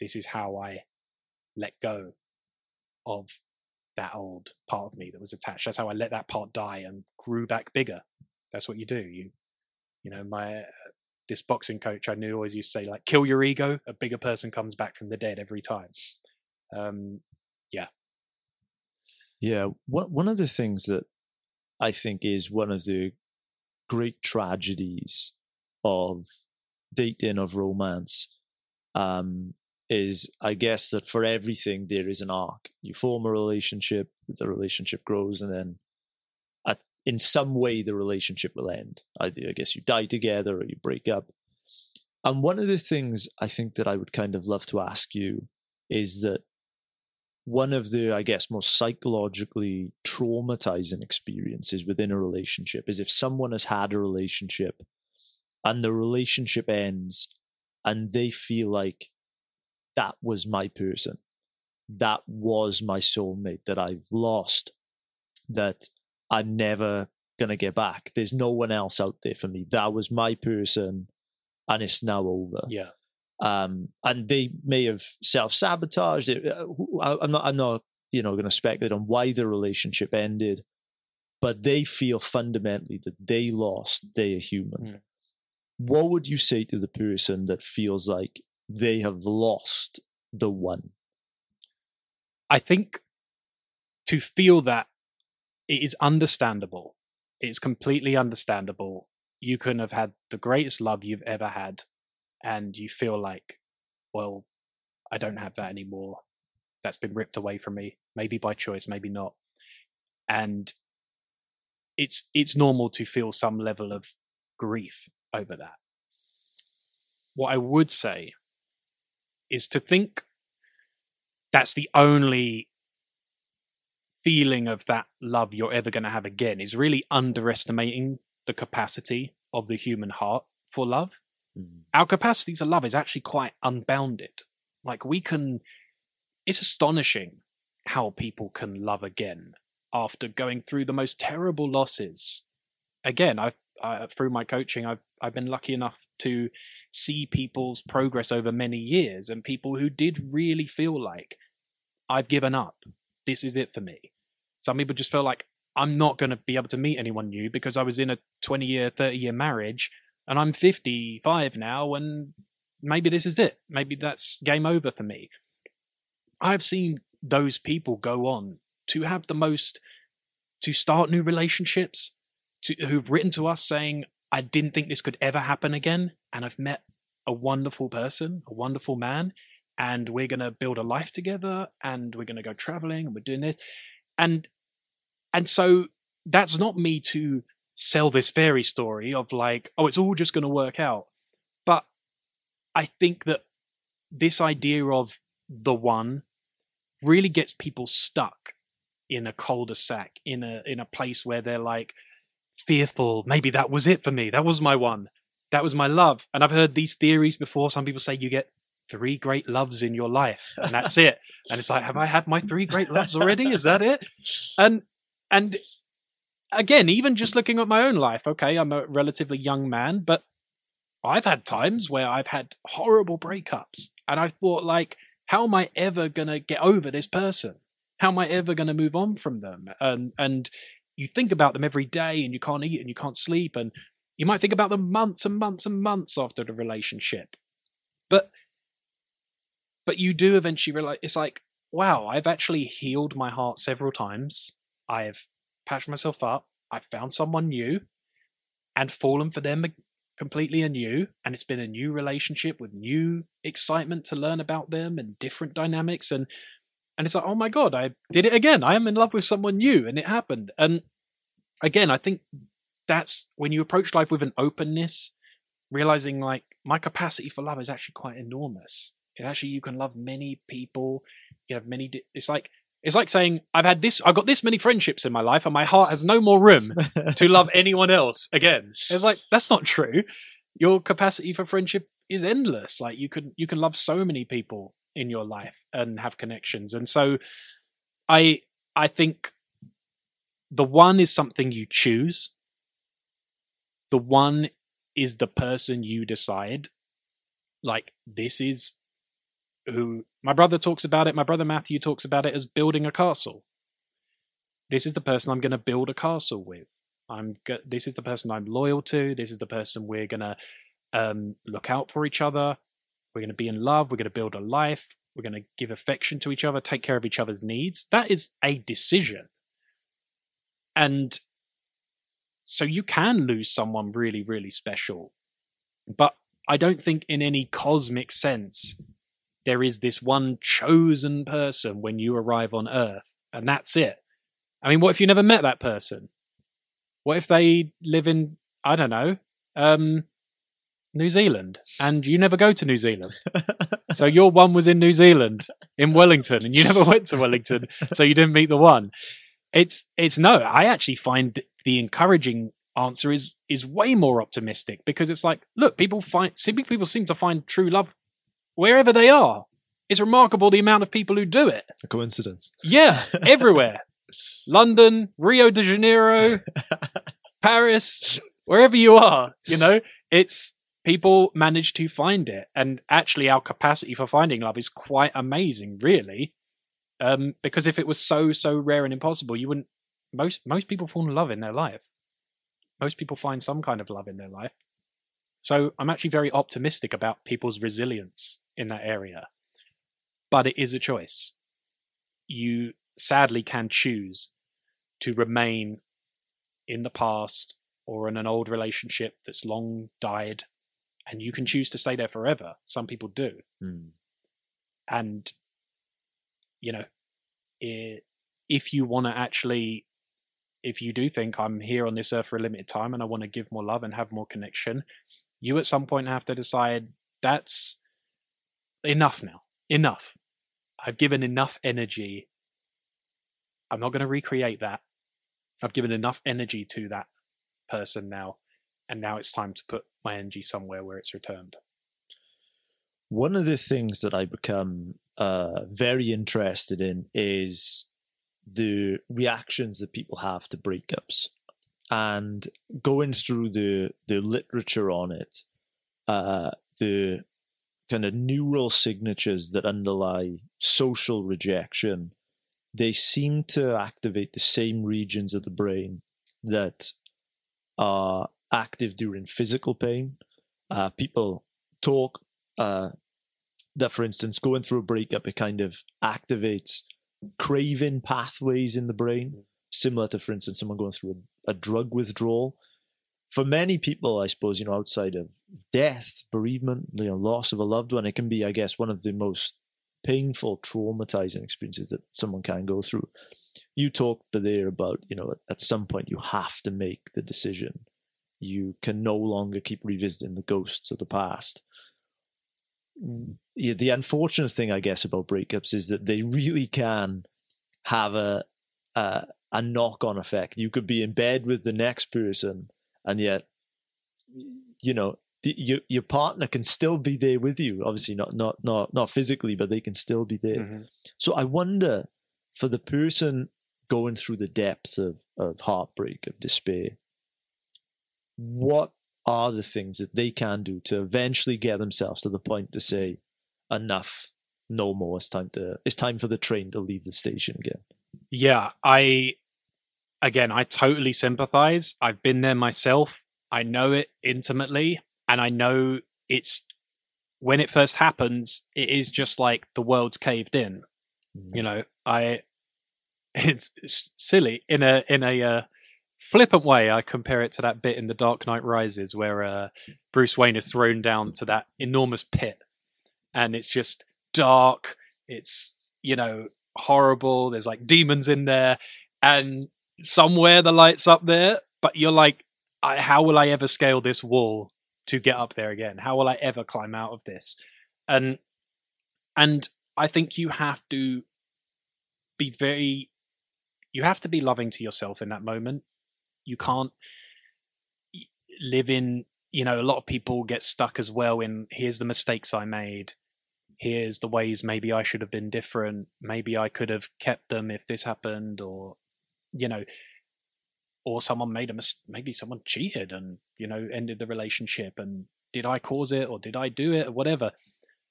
this is how I let go of that old part of me that was attached. That's how I let that part die and grew back bigger. That's what you do. You, you know, my this boxing coach I knew always used to say like, kill your ego. A bigger person comes back from the dead every time. Um, yeah, yeah, one one of the things that I think is one of the great tragedies of dating of romance um, is, I guess, that for everything there is an arc. You form a relationship, the relationship grows, and then in some way the relationship will end. Either I guess you die together or you break up. And one of the things I think that I would kind of love to ask you is that one of the, I guess, most psychologically traumatizing experiences within a relationship is if someone has had a relationship and the relationship ends and they feel like that was my person, that was my soulmate that I've lost, that I'm never going to get back. There's no one else out there for me. That was my person and it's now over. Yeah um, and they may have self sabotaged it. Uh, I'm not. I'm not. You know, going to speculate on why the relationship ended, but they feel fundamentally that they lost. They are human. Mm. What would you say to the person that feels like they have lost the one? I think to feel that it is understandable. It's completely understandable. You can have had the greatest love you've ever had and you feel like, well, I don't have that anymore. That's been ripped away from me, maybe by choice, maybe not. And it's it's normal to feel some level of grief over that. What I would say is to think that's the only feeling of that love you're ever going to have again is really underestimating the capacity of the human heart for love. Mm. Our capacity to love is actually quite unbounded. Like we can, it's astonishing how people can love again after going through the most terrible losses. Again, I've uh, through my coaching, I've I've been lucky enough to see people's progress over many years, and people who did really feel like I've given up. This is it for me. Some people just feel like I'm not going to be able to meet anyone new because I was in a 20 year, 30 year marriage and I'm 55 now, and maybe this is it. Maybe that's game over for me. I've seen those people go on to have the most, to start new relationships, to, who've written to us saying, I didn't think this could ever happen again. And I've met a wonderful person, a wonderful man, and we're going to build a life together and we're going to go traveling and we're doing this. And and so that's not me to sell this fairy story of like, oh, it's all just going to work out. But I think that this idea of the one really gets people stuck in a cul-de-sac in a in a place where they're like fearful maybe that was it for me that was my one that was my love and i've heard these theories before some people say you get three great loves in your life and that's it. (laughs) And it's like have i had my three great loves already? Is that it? And and again even just looking at my own life okay i'm a relatively young man but i've had times where i've had horrible breakups and i thought like how am i ever going to get over this person? How am i ever going to move on from them? And and you think about them every day and you can't eat and you can't sleep and you might think about them months and months and months after the relationship. But but you do eventually realize it's like wow i've actually healed my heart several times. I've patched myself up. I've found someone new and fallen for them completely anew. And it's been a new relationship with new excitement to learn about them and different dynamics. And and it's like oh my god i did it again. I am in love with someone new and it happened. And again i think that's when you approach life with an openness realizing like my capacity for love is actually quite enormous it actually you can love many people you have many di- it's like it's like saying i've had this i've got this many friendships in my life and my heart has no more room (laughs) to love anyone else again. It's like that's not true. Your capacity for friendship is endless. Like you can you can love so many people in your life and have connections. And so i i think the one is something you choose. The one is the person you decide like this is who my brother talks about it my brother matthew talks about it as building a castle. This is the person i'm going to build a castle with. I'm go- this is the person i'm loyal to. This is the person we're going to um, look out for each other. We're going to be in love. We're going to build a life. We're going to give affection to each other take care of each other's needs. That is a decision. And so you can lose someone really really special. But i don't think in any cosmic sense there is this one chosen person when you arrive on earth and that's it. I mean what if you never met that person? What if they live in i don't know um new zealand and you never go to new zealand? (laughs) So your one was in new zealand in wellington and you never went to wellington so you didn't meet the one. It's it's no i actually find the encouraging answer is is way more optimistic because it's like look people find people seem to find true love wherever they are it's remarkable the amount of people who do it. A coincidence. yeah (laughs) everywhere. London rio de janeiro (laughs) paris wherever you are you know it's people manage to find it. And actually our capacity for finding love is quite amazing really. Um, because if it was so so rare and impossible you wouldn't most most people fall in love in their life. Most people find some kind of love in their life so i'm actually very optimistic about people's resilience in that area. But it is a choice. You sadly can choose to remain in the past or in an old relationship that's long died and you can choose to stay there forever. Some people do. Hmm. and you know i if you want to actually if you do think i'm here on this earth for a limited time and i want to give more love and have more connection you at some point have to decide that's enough now. Enough. I've given enough energy. I'm not going to recreate that. I've given enough energy to that person now and now it's time to put my energy somewhere where it's returned. One of the things that I become uh, very interested in is the reactions that people have to breakups, and going through the the literature on it, uh, the kind of neural signatures that underlie social rejection, they seem to activate the same regions of the brain that are active during physical pain. Uh, people talk uh, that, for instance, going through a breakup, it kind of activates craving pathways in the brain, similar to, for instance, someone going through a, drug withdrawal. For many people, I suppose, you know, outside of death, bereavement, you know, loss of a loved one, it can be, I guess, one of the most painful, traumatizing experiences that someone can go through. you talked there about you know at, some point you have to make the decision. You can no longer keep revisiting the ghosts of the past. Mm, yeah, the unfortunate thing, I guess, about breakups is that they really can have a a, a knock on effect. You could be in bed with the next person, and yet, you know, the, your your partner can still be there with you. Obviously, not not not not physically, but they can still be there. Mhm. So I wonder for the person going through the depths of of heartbreak, of despair, what are the things that they can do to eventually get themselves to the point to say, enough, no more. It's time to it's time for the train to leave the station again. Yeah, I again, I totally sympathize. I've been there myself. I know it intimately, and I know it's when it first happens, it is just like the world's caved in. You know, I (laughs) it's, it's silly in a in a uh, flippant way. I compare it to that bit in The Dark Knight Rises where uh, Bruce Wayne is thrown down to that enormous pit, and it's just dark. It's you know horrible. There's like demons in there, and somewhere the lights up there, but you're like, how will I ever scale this wall to get up there again? How will I ever climb out of this? And and I think you have to be very, you have to be loving to yourself in that moment. You can't live in, you know, a lot of people get stuck as well in here's the mistakes I made here's the ways maybe I should have been different. Maybe I could have kept them if this happened, or you know, or someone made a mis- maybe someone cheated and you know ended the relationship. And did I cause it or did I do it or whatever?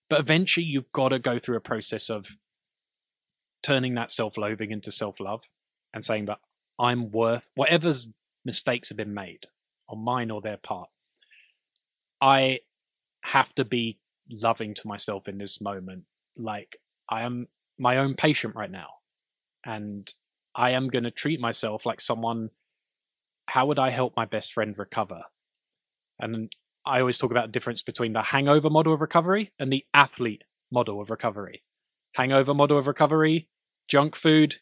But eventually, you've got to go through a process of turning that self-loathing into self-love and saying that I'm worth whatever's mistakes have been made on mine or their part. I have to be loving to myself in this moment. Like I am my own patient right now. And I am going to treat myself like someone. How would I help my best friend recover? And I always talk about the difference between the hangover model of recovery and the athlete model of recovery. Hangover model of recovery, junk food,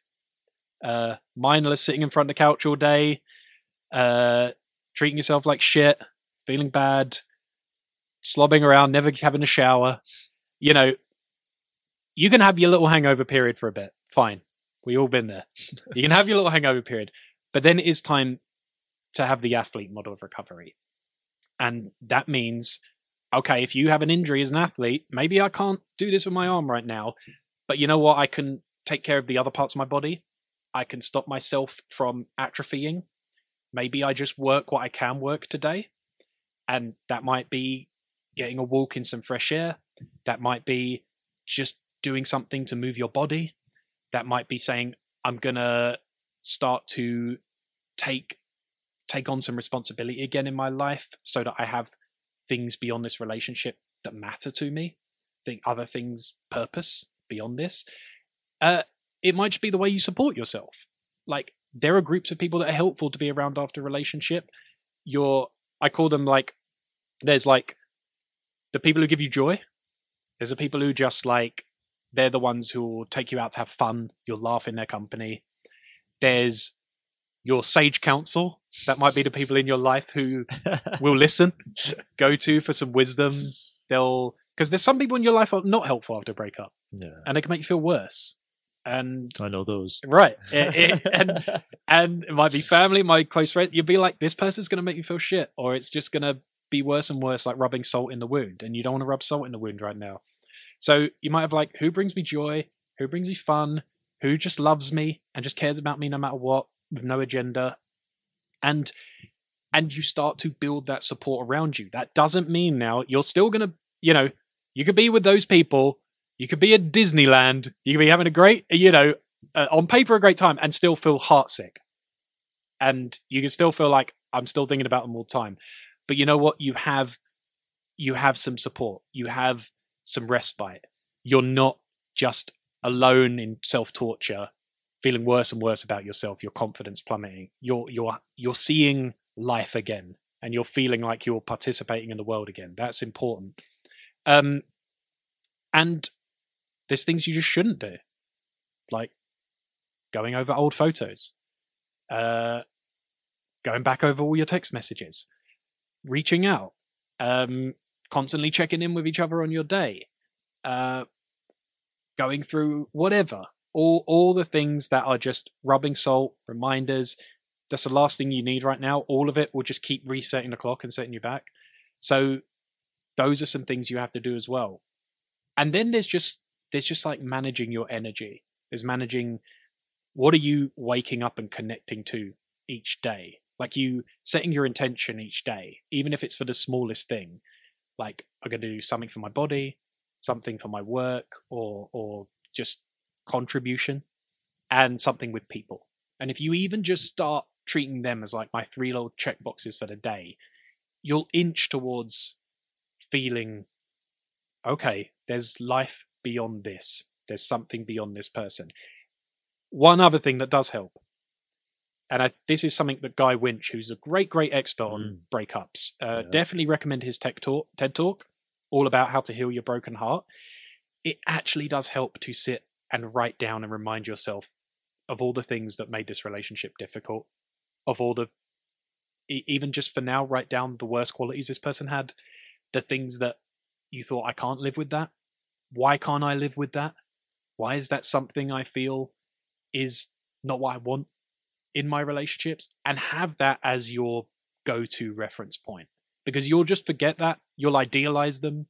uh, mindless sitting in front of the couch all day, uh, treating yourself like shit, feeling bad, slobbing around, never having a shower. You know, you can have your little hangover period for a bit. Fine. We all been there. You can have your little hangover period, but then it is time to have the athlete model of recovery. And that means, okay, if you have an injury as an athlete, maybe I can't do this with my arm right now, but you know what? I can take care of the other parts of my body. I can stop myself from atrophying. Maybe I just work what I can work today. And that might be getting a walk in some fresh air. That might be just doing something to move your body. That might be saying, I'm gonna start to take take on some responsibility again in my life so that I have things beyond this relationship that matter to me. Think other things purpose beyond this. Uh it might just be the way you support yourself. Like there are groups of people that are helpful to be around after relationship. You're I call them like there's like the people who give you joy. There's the people who just like they're the ones who will take you out to have fun. You'll laugh in their company. There's your sage counsel. That might be the people in your life who (laughs) will listen, go to for some wisdom. They'll because there's some people in your life are not helpful after a breakup, Yeah, and they can make you feel worse. And I know those. right, it- (laughs) it- eh, eh, and and it might be family, my close friend. You'd be like, this person's going to make you feel shit, or it's just going to be worse and worse, like rubbing salt in the wound, and you don't want to rub salt in the wound right now. So you might have like, who brings me joy? Who brings me fun? Who just loves me and just cares about me no matter what, with no agenda, and and you start to build that support around you. That doesn't mean now you're still gonna, you know, you could be with those people. You could be at Disneyland. You could be having a great, you know, uh, on paper a great time, and still feel heartsick. And you can still feel like I'm still thinking about them all the time. But you know what? You have, you have some support. You have some respite. You're not just alone in self torture, feeling worse and worse about yourself. Your confidence plummeting. You're you're you're seeing life again, and you're feeling like you're participating in the world again. That's important. Um, and there's things you just shouldn't do, like going over old photos, uh, going back over all your text messages, reaching out, um, constantly checking in with each other on your day, uh, going through whatever, all all the things that are just rubbing salt, reminders. That's the last thing you need right now. All of it will just keep resetting the clock and setting you back. So those are some things you have to do as well. And then there's just there's just like managing your energy. There's managing what are you waking up and connecting to each day? Like you setting your intention each day, even if it's for the smallest thing. Like I'm going to do something for my body, something for my work, or or just contribution, and something with people. And if you even just start treating them as like my three little check boxes for the day, you'll inch towards feeling okay, there's life beyond this. There's something beyond this person. One other thing that does help, and I, this is something that Guy Winch, who's a great, great expert on breakups, uh, Yeah. definitely recommend his tech talk, TED talk, all about how to heal your broken heart. It actually does help to sit and write down and remind yourself of all the things that made this relationship difficult, of all the even just for now, write down the worst qualities this person had, the things that you thought I can't live with that. Why can't I live with that? Why is that something I feel is not what I want in my relationships? And have that as your go to reference point because you'll just forget that. You'll idealize them.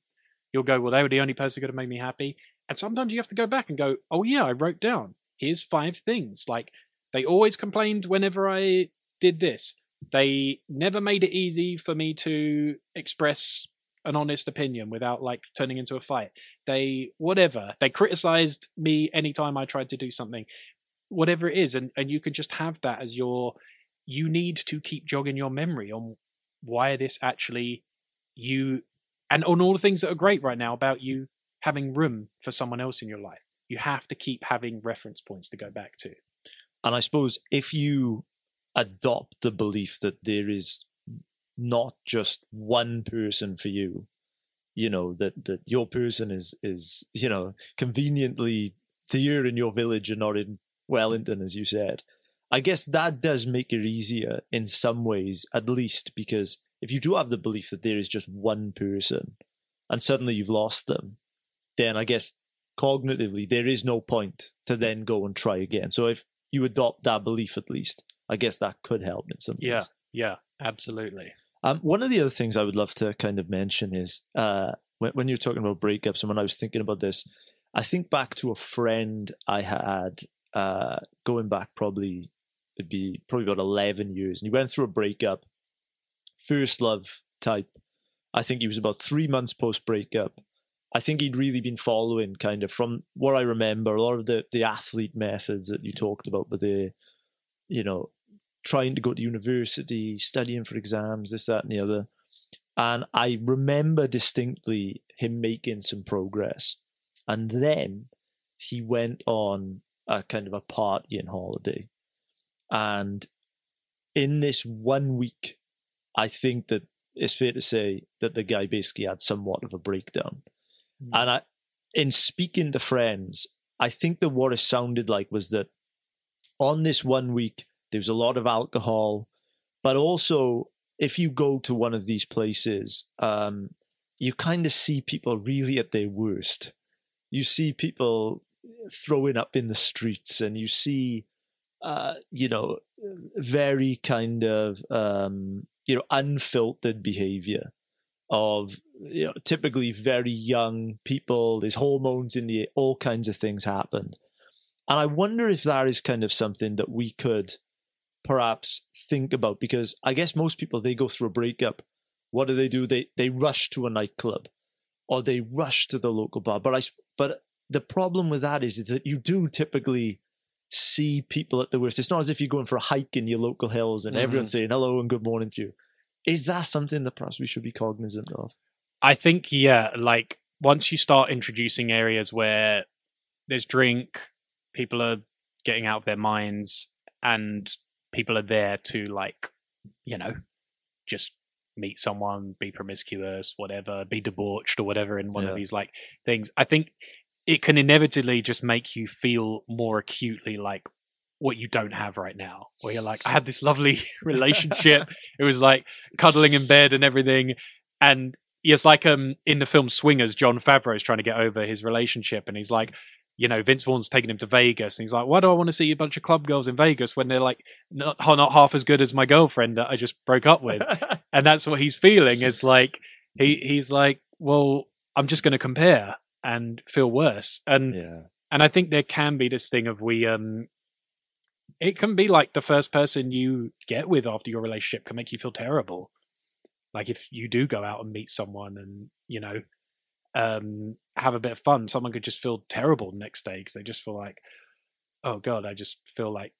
You'll go, well, they were the only person going to make me happy. And sometimes you have to go back and go, oh, yeah, I wrote down. Here's five things. Like they always complained whenever I did this. They never made it easy for me to express an honest opinion without like turning into a fight. They whatever. They criticized me anytime I tried to do something. Whatever it is, and, and you can just have that as your you need to keep jogging your memory on why this actually you and on all the things that are great right now about you having room for someone else in your life. You have to keep having reference points to go back to. And I suppose if you adopt the belief that there is not just one person for you, you know, that, that your person is, is, you know, conveniently here in your village and not in Wellington, as you said. I guess that does make it easier in some ways, at least, because if you do have the belief that there is just one person and suddenly you've lost them, then I guess cognitively there is no point to then go and try again. So if you adopt that belief at least, I guess that could help in some Yeah, ways. yeah, yeah, absolutely. Um, one of the other things I would love to kind of mention is uh, when, when you're talking about breakups, and when I was thinking about this, I think back to a friend I had uh, going back probably it'd be probably about eleven years, and he went through a breakup, first love type. I think he was about three months post breakup. I think he'd really been following kind of from what I remember a lot of the the athlete methods that you talked about, but the you know trying to go to university, studying for exams, this, that, and the other. And I remember distinctly him making some progress. And then he went on a kind of a partying holiday. And in this one week, I think that it's fair to say that the guy basically had somewhat of a breakdown. And I, in speaking to friends, I think that what it sounded like was that on this one week, there was a lot of alcohol, but also if you go to one of these places, um, you kind of see people really at their worst. You see people throwing up in the streets, and you see, uh, you know, very kind of um, you know unfiltered behavior of you know typically very young people. There's hormones in the all kinds of things happen, and I wonder if that is kind of something that we could perhaps think about because I guess most people they go through a breakup. What do they do? They they rush to a nightclub, or they rush to the local bar. But I but the problem with that is is that you do typically see people at the worst. It's not as if you're going for a hike in your local hills and mm-hmm. everyone's saying hello and good morning to you. Is that something that perhaps we should be cognizant of? I think yeah, like once you start introducing areas where there's drink, people are getting out of their minds, and people are there to like, you know, just meet someone, be promiscuous, whatever, be debauched or whatever in one Yeah. of these like things. I think it can inevitably just make you feel more acutely like what you don't have right now. Where you're like, I had this lovely (laughs) relationship. it was like cuddling in bed and everything. And it's like um in the film Swingers, Jon Favreau is trying to get over his relationship, and he's like, you know, Vince Vaughn's taking him to Vegas, and he's like, "Why do I want to see a bunch of club girls in Vegas when they're like not, not half as good as my girlfriend that I just broke up with?" (laughs) and that's what he's feeling. It's like he he's like, "Well, I'm just going to compare and feel worse." And yeah. and I think there can be this thing of we um, it can be like the first person you get with after your relationship can make you feel terrible. Like if you do go out and meet someone and you know um, have a bit of fun, someone could just feel terrible the next day because they just feel like, oh god, I just feel like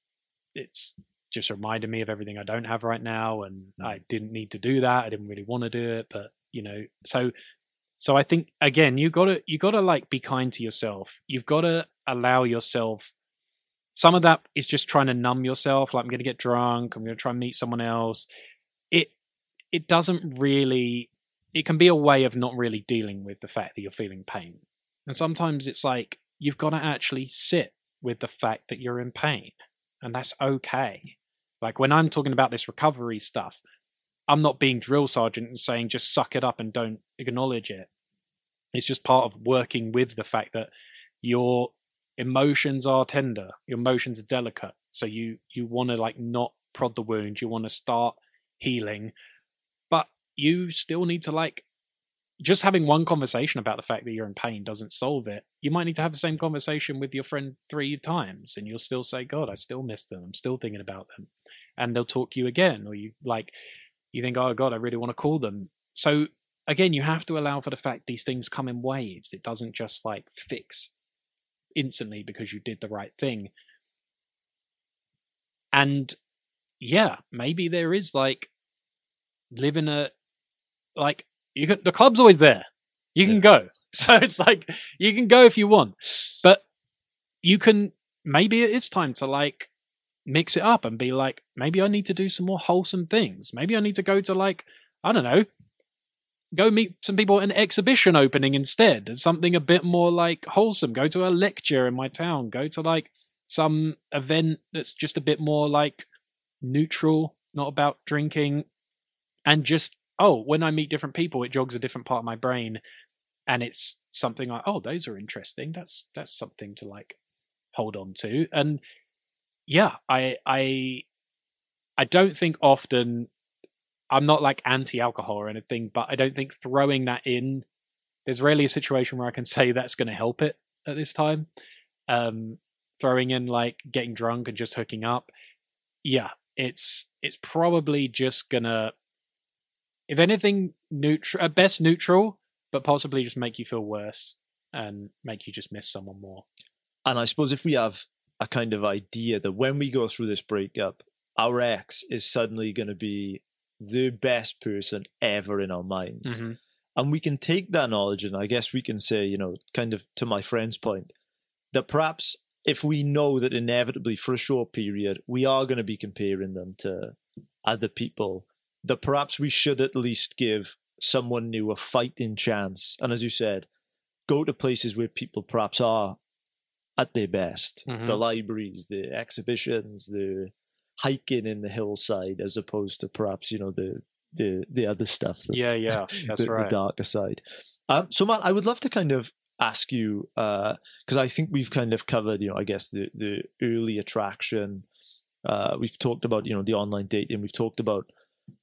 it's just reminded me of everything I don't have right now, and I didn't need to do that. I didn't really want to do it, but you know, so so I think again, you gotta you gotta like be kind to yourself. You've got to allow yourself. Some of that is just trying to numb yourself. Like I'm to get drunk. I'm to try and meet someone else. It it doesn't really it can be a way of not really dealing with the fact that you're feeling pain. And sometimes it's like you've got to actually sit with the fact that you're in pain, and that's okay. Like when I'm talking about this recovery stuff, I'm not being drill sergeant and saying just suck it up and don't acknowledge it. It's just part of working with the fact that your emotions are tender, your emotions are delicate. So you you want to like not prod the wound, you want to start healing, but you still need to like just having one conversation about the fact that you're in pain doesn't solve it. You might need to have the same conversation with your friend three times and you'll still say, God, I still miss them. I'm still thinking about them. And they'll talk to you again. Or you like, you think, oh God, I really want to call them. So again, you have to allow for the fact these things come in waves. It doesn't just like fix instantly because you did the right thing. And yeah, maybe there is like living a like you can the club's always there. You can go. (laughs) So it's like you can go if you want. But you can maybe it is time to like mix it up and be like, maybe I need to do some more wholesome things. Maybe I need to go to like, I don't know, go meet some people at an exhibition opening instead. Something a bit more like wholesome. Go to a lecture in my town. Go to like some event that's just a bit more like neutral, not about drinking. And just, oh, when I meet different people, it jogs a different part of my brain. And it's something like, oh, those are interesting. That's that's something to like hold on to. And yeah, I I I don't think often I'm not like anti-alcohol or anything, but I don't think throwing that in there's rarely a situation where I can (laughs) say that's going to help it at this time. Um, throwing in like getting drunk and just hooking up, yeah, it's it's probably just gonna, if anything, neutral at best neutral, but possibly just make you feel worse and make you just miss someone more. And I suppose if we have a kind of idea that when we go through this breakup, our ex is suddenly going to be the best person ever in our minds. Mm-hmm. And we can take that knowledge and I guess we can say, you know, kind of to my friend's point, that perhaps if we know that inevitably for a short period we are going to be comparing them to other people, that perhaps we should at least give someone new a fighting chance. And as you said, go to places where people perhaps are at their best. Mm-hmm. The libraries, the exhibitions, the hiking in the hillside, as opposed to perhaps you know the the the other stuff. That, Yeah, yeah, (laughs) that's the, right. the darker side. Um, so, Matt, I would love to kind of ask you because I think we've kind of covered, you know, I guess the the early attraction. Uh, we've talked about you know the online dating. We've talked about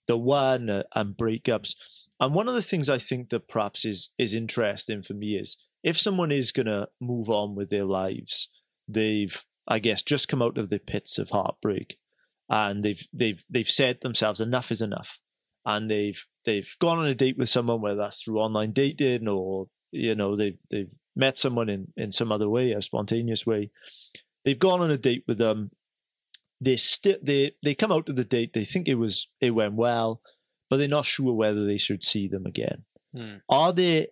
the one uh, and breakups. And one of the things I think that perhaps is is interesting for me is if someone is gonna move on with their lives, they've I guess just come out of the pits of heartbreak, and they've they've they've said themselves enough is enough, and they've they've gone on a date with someone whether that's through online dating or you know they've they've met someone in in some other way, a spontaneous way. They've gone on a date with them. They sti- they they come out of the date. They think it was it went well, but they're not sure whether they should see them again. Hmm. Are there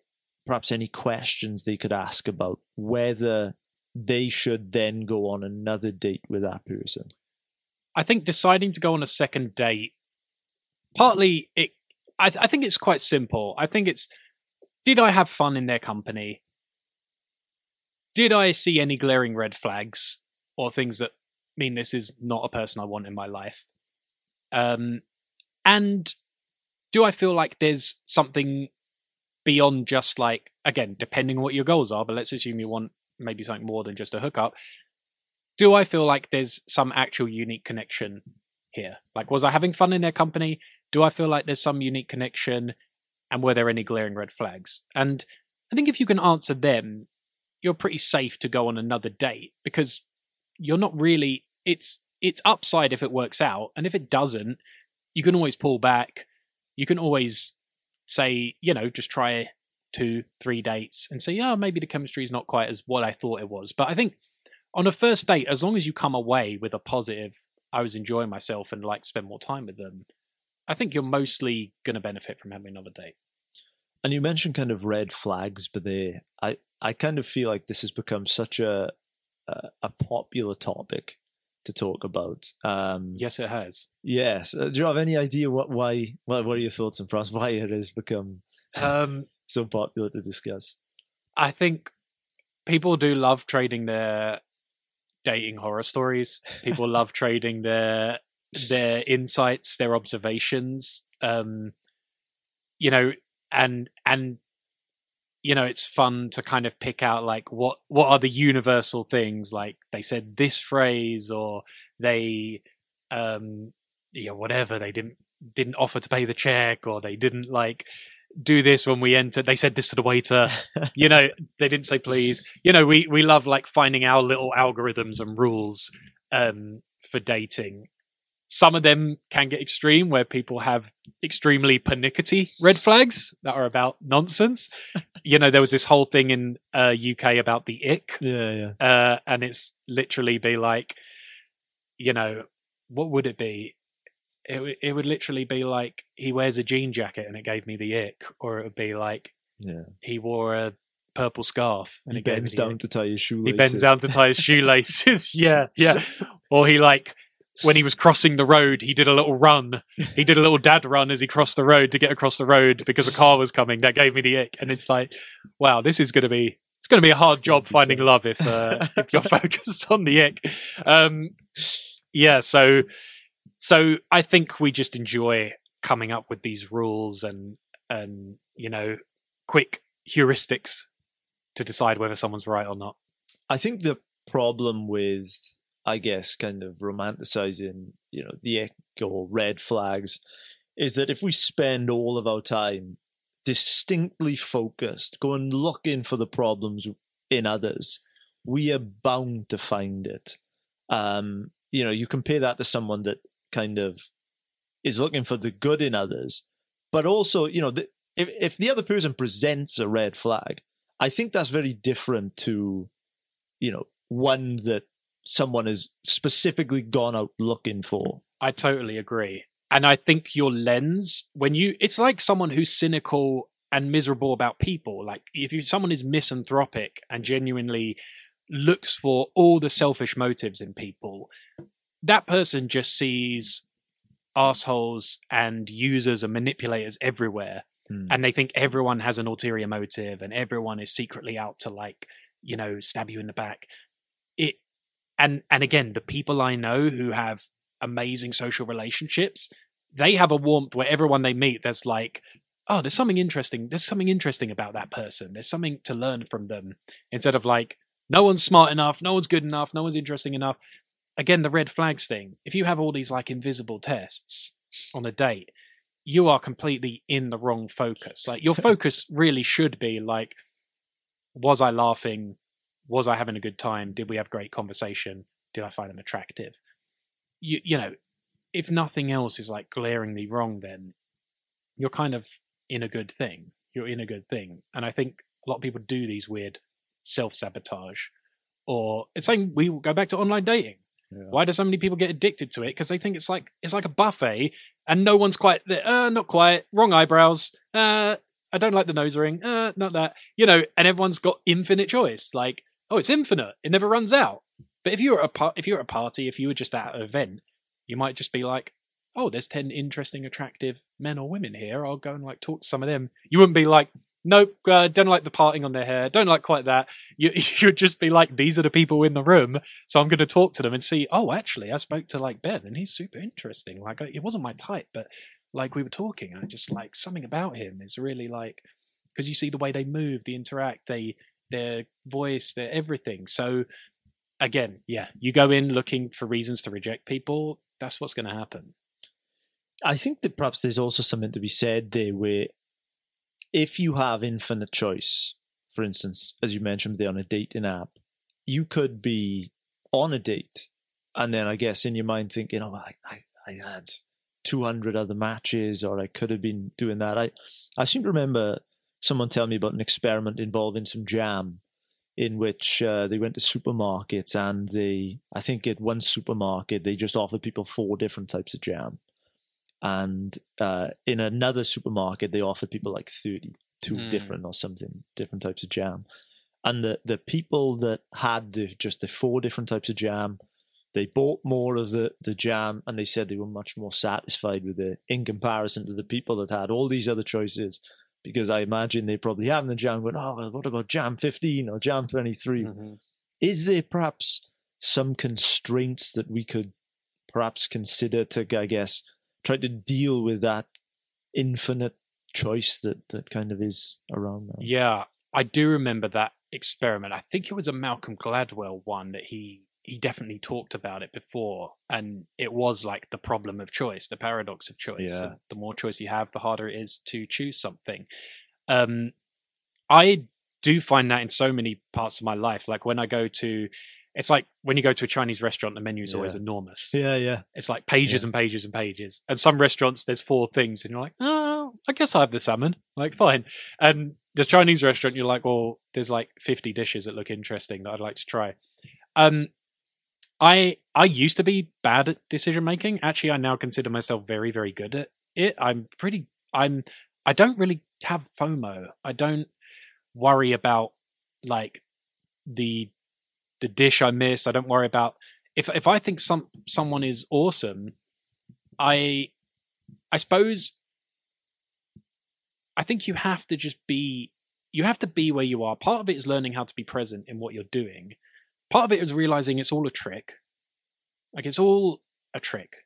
perhaps any questions they could ask about whether they should then go on another date with that person? I think deciding to go on a second date, partly it, I, I think it's quite simple. I think it's, did I have fun in their company? Did I see any glaring red flags or things that mean this is not a person I want in my life. Um, and do I feel like there's something beyond just like again, depending on what your goals are, but let's assume you want maybe something more than just a hookup. Do I feel like there's some actual unique connection here? Like, was I having fun in their company? Do I feel like there's some unique connection? And were there any glaring red flags? And I think if you can answer them, you're pretty safe to go on another date because you're not really it's it's upside if it works out and if it doesn't you can always pull back you can always say you know just try two three dates and say yeah maybe the chemistry is not quite as what i thought it was but i think on a first date as long as you come away with a positive i was enjoying myself and like spend more time with them i think you're mostly going to benefit from having another date and you mentioned kind of red flags but they i i kind of feel like this has become such a a, a popular topic to talk about. Um, yes, it has. Yes. Uh, do you have any idea what why? What, what are your thoughts on France? (laughs) Why it has become um, (laughs) so popular to discuss? I think people do love trading their dating horror stories. People (laughs) love trading their their insights, their observations. Um, you know, and and you know it's fun to kind of pick out like what what are the universal things like they said this phrase or they um you know whatever they didn't didn't offer to pay the check or they didn't like do this when we enter. they said this to the waiter you know (laughs) they didn't say please you know we we love like finding our little algorithms and rules um for dating some of them can get extreme where people have extremely pernickety red flags that are about nonsense. (laughs) you know, there was this whole thing in uh, UK about the ick. Yeah, yeah. Uh, and it's literally be like, you know, what would it be? It, it would literally be like he wears a jean jacket and it gave me the ick, or it would be like yeah. he wore a purple scarf and he bends down ick. to tie his shoelaces. He bends down to tie his shoelaces. (laughs) yeah, yeah. (laughs) Or he like when he was crossing the road, he did a little run. He did a little dad run as he crossed the road to get across the road because a car was coming. That gave me the ick, and it's like, wow, this is going to be it's going to be a hard job finding love if uh, if you're (laughs) focused on the ick. Um, yeah, so so I think we just enjoy coming up with these rules and and you know quick heuristics to decide whether someone's right or not. I think the problem with I guess, kind of romanticizing, you know, the or red flags, is that if we spend all of our time distinctly focused, going looking for the problems in others, we are bound to find it. Um, you know, you compare that to someone that kind of is looking for the good in others, but also, you know, the, if if the other person presents a red flag, I think that's very different to, you know, one that someone has specifically gone out looking for. I totally agree. And I think your lens, when you, it's like someone who's cynical and miserable about people. Like if you, someone is misanthropic and genuinely looks for all the selfish motives in people, that person just sees assholes and users and manipulators everywhere. Hmm. And they think everyone has an ulterior motive and everyone is secretly out to like, you know, stab you in the back. It and and again the people i know who have amazing social relationships they have a warmth where everyone they meet there's like oh there's something interesting there's something interesting about that person there's something to learn from them instead of like no one's smart enough no one's good enough no one's interesting enough again the red flags thing if you have all these like invisible tests on a date you are completely in the wrong focus like your (laughs) focus really should be like was i laughing was I having a good time? Did we have great conversation? Did I find them attractive? You you know, if nothing else is like glaringly wrong, then you're kind of in a good thing. You're in a good thing, and I think a lot of people do these weird self sabotage, or it's like we go back to online dating. Why do so many people get addicted to it? Because they think it's like it's like a buffet, and no one's quite there. Uh, not quite. Wrong eyebrows. Uh, I don't like the nose ring. Uh, not that. You know, and everyone's got infinite choice. Like oh, it's infinite. It never runs out. But if you were a par- if you were at a party, if you were just at an event, you might just be like, oh, there's ten interesting, attractive men or women here. I'll go and like talk to some of them. You wouldn't be like, nope, uh, don't like the parting on their hair, don't like quite that. You (laughs) you'd just be like, these are the people in the room, so I'm going to talk to them and see. Oh, actually, I spoke to like Ben, and he's super interesting. Like, it wasn't my type, but like we were talking, I just like something about him is really like because you see the way they move, they interact, they their voice, their everything. So again, yeah, you go in looking for reasons to reject people. That's what's going to happen. I think that perhaps there's also something to be said there where if you have infinite choice, for instance, as you mentioned there on a dating app, you could be on a date and then I guess in your mind thinking, oh, I, I, I had 200 other matches or I could have been doing that. I, I seem to remember someone telling me about an experiment involving some jam in which uh, they went to supermarkets and they, I think at one supermarket, they just offered people four different types of jam. And uh, in another supermarket, they offered people like 32 mm. different or something, different types of jam. And the, the people that had the, just the four different types of jam, they bought more of the, the jam and they said they were much more satisfied with it in comparison to the people that had all these other choices because I imagine they probably have the jam going, oh, what about jam 15 or jam 23? Mm-hmm. Is there perhaps some constraints that we could perhaps consider to, I guess, try to deal with that infinite choice that, that kind of is around now? Yeah, I do remember that experiment. I think it was a Malcolm Gladwell one that he he definitely talked about it before and it was like the problem of choice the paradox of choice yeah. The more choice you have the harder it is to choose something um i do find that in so many parts of my life like when i go to it's like when you go to a chinese restaurant the menu is yeah. always enormous yeah yeah it's like pages yeah. and pages and pages and some restaurants there's four things and you're like oh i guess i have the salmon like fine and the chinese restaurant you're like well there's like 50 dishes that look interesting that i'd like to try um I I used to be bad at decision making. Actually, I now consider myself very very good at it. I'm pretty. I'm. I don't really have FOMO. I don't worry about like the the dish I miss. I don't worry about if if I think some someone is awesome. I I suppose I think you have to just be you have to be where you are. Part of it is learning how to be present in what you're doing part of it is realizing it's all a trick. Like it's all a trick,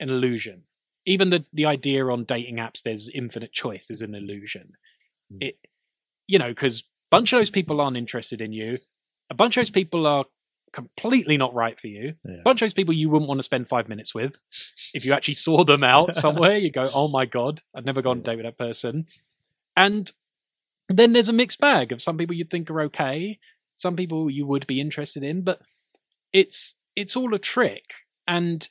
an illusion. Even the the idea on dating apps, there's infinite choice, is an illusion. Mm. It, you know, because a bunch of those people aren't interested in you. A bunch of those people are completely not right for you. Yeah. A bunch of those people you wouldn't want to spend five minutes with. if you actually saw them out (laughs) somewhere, you go, "Oh my god, I've never gone on a date with that person." And then there's a mixed bag of some people you'd think are okay, some people you would be interested in, but it's it's all a trick. And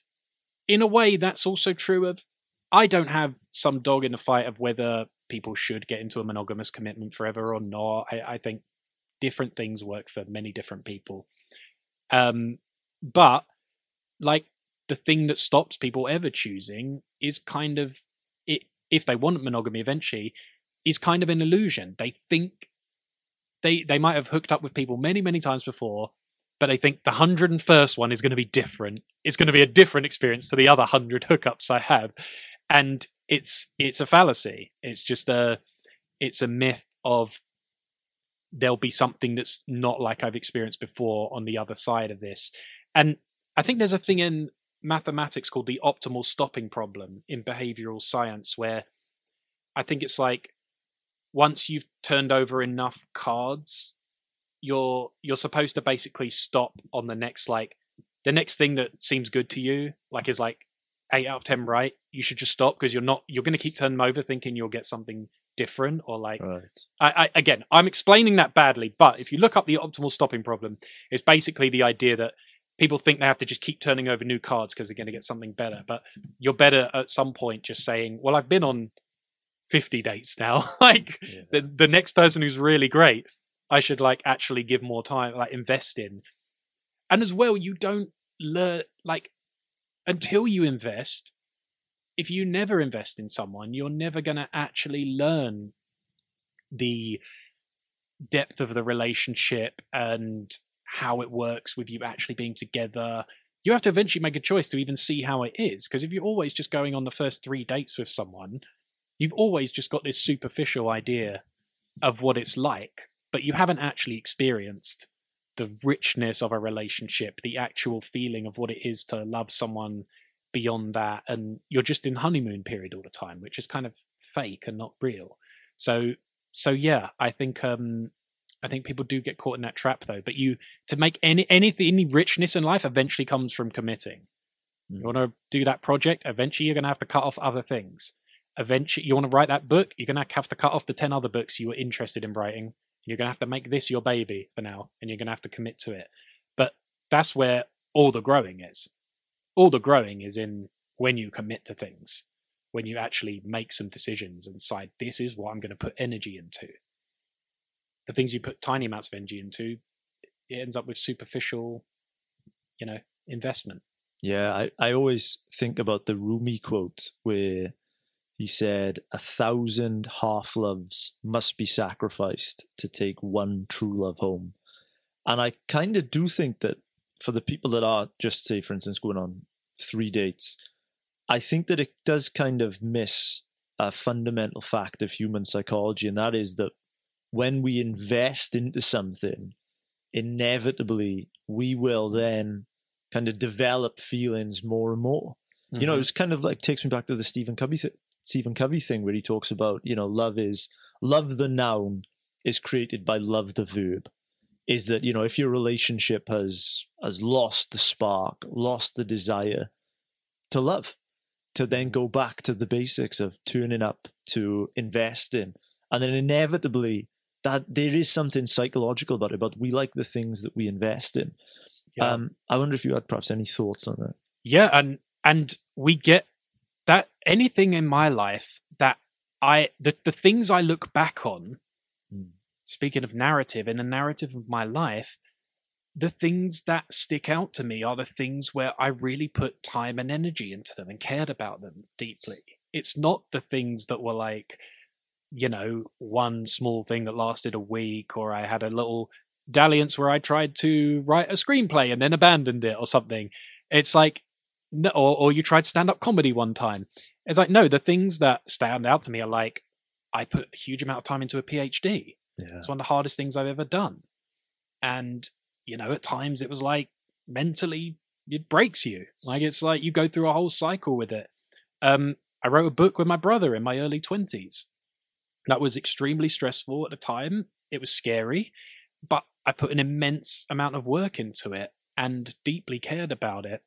in a way, that's also true of I don't have some dog in the fight of whether people should get into a monogamous commitment forever or not. I, I think different things work for many different people. Um, but like the thing that stops people ever choosing is kind of it if they want monogamy eventually is kind of an illusion. They think they they might have hooked up with people many many times before but they think the 101st one is going to be different it's going to be a different experience to the other 100 hookups i have and it's it's a fallacy it's just a it's a myth of there'll be something that's not like i've experienced before on the other side of this and i think there's a thing in mathematics called the optimal stopping problem in behavioral science where i think it's like once you've turned over enough cards, you're you're supposed to basically stop on the next like the next thing that seems good to you, like is like eight out of ten right. You should just stop because you're not you're going to keep turning over thinking you'll get something different or like right. I, I again I'm explaining that badly, but if you look up the optimal stopping problem, it's basically the idea that people think they have to just keep turning over new cards because they're going to get something better. But you're better at some point just saying, "Well, I've been on 50 dates now. (laughs) like yeah. the the next person who's really great, I should like actually give more time, like invest in. And as well, you don't learn like until you invest. If you never invest in someone, you're never going to actually learn the depth of the relationship and how it works with you actually being together. You have to eventually make a choice to even see how it is. Because if you're always just going on the first three dates with someone, you've always just got this superficial idea of what it's like, but you haven't actually experienced the richness of a relationship, the actual feeling of what it is to love someone beyond that, and you're just in honeymoon period all the time, which is kind of fake and not real. So, so yeah, I think um, I think people do get caught in that trap though. But you to make any anything any richness in life eventually comes from committing. You want to do that project, eventually you're going to have to cut off other things. Eventually, you want to write that book, you're going to have to cut off the 10 other books you were interested in writing. You're going to have to make this your baby for now, and you're going to have to commit to it. But that's where all the growing is. All the growing is in when you commit to things, when you actually make some decisions and decide, this is what I'm going to put energy into. The things you put tiny amounts of energy into, it ends up with superficial, you know, investment. Yeah, I, I always think about the Rumi quote where he said, A thousand half loves must be sacrificed to take one true love home. And I kind of do think that for the people that are just, say, for instance, going on three dates, I think that it does kind of miss a fundamental fact of human psychology, and that is that when we invest into something, inevitably we will then kind of develop feelings more and more. Mm-hmm. You know, it's kind of like takes me back to the Stephen Covey th- Stephen Covey thing where he talks about, you know, love is love the noun is created by love the verb. Is that, you know, if your relationship has has lost the spark, lost the desire to love, to then go back to the basics of tuning up to invest in. And then inevitably that there is something psychological about it, but we like the things that we invest in. Yeah. Um, I wonder if you had perhaps any thoughts on that. Yeah, and and we get that anything in my life that I the the things I look back on. Speaking of narrative, in the narrative of my life, the things that stick out to me are the things where I really put time and energy into them and cared about them deeply. It's not the things that were like, you know, one small thing that lasted a week, or I had a little dalliance where I tried to write a screenplay and then abandoned it or something. It's like, or, or you tried stand up comedy one time. It's like, no, the things that stand out to me are like, I put a huge amount of time into a PhD. Yeah. It's one of the hardest things I've ever done. And, you know, at times it was like mentally, it breaks you. Like, it's like you go through a whole cycle with it. Um, I wrote a book with my brother in my early 20s. That was extremely stressful at the time. It was scary, but I put an immense amount of work into it and deeply cared about it.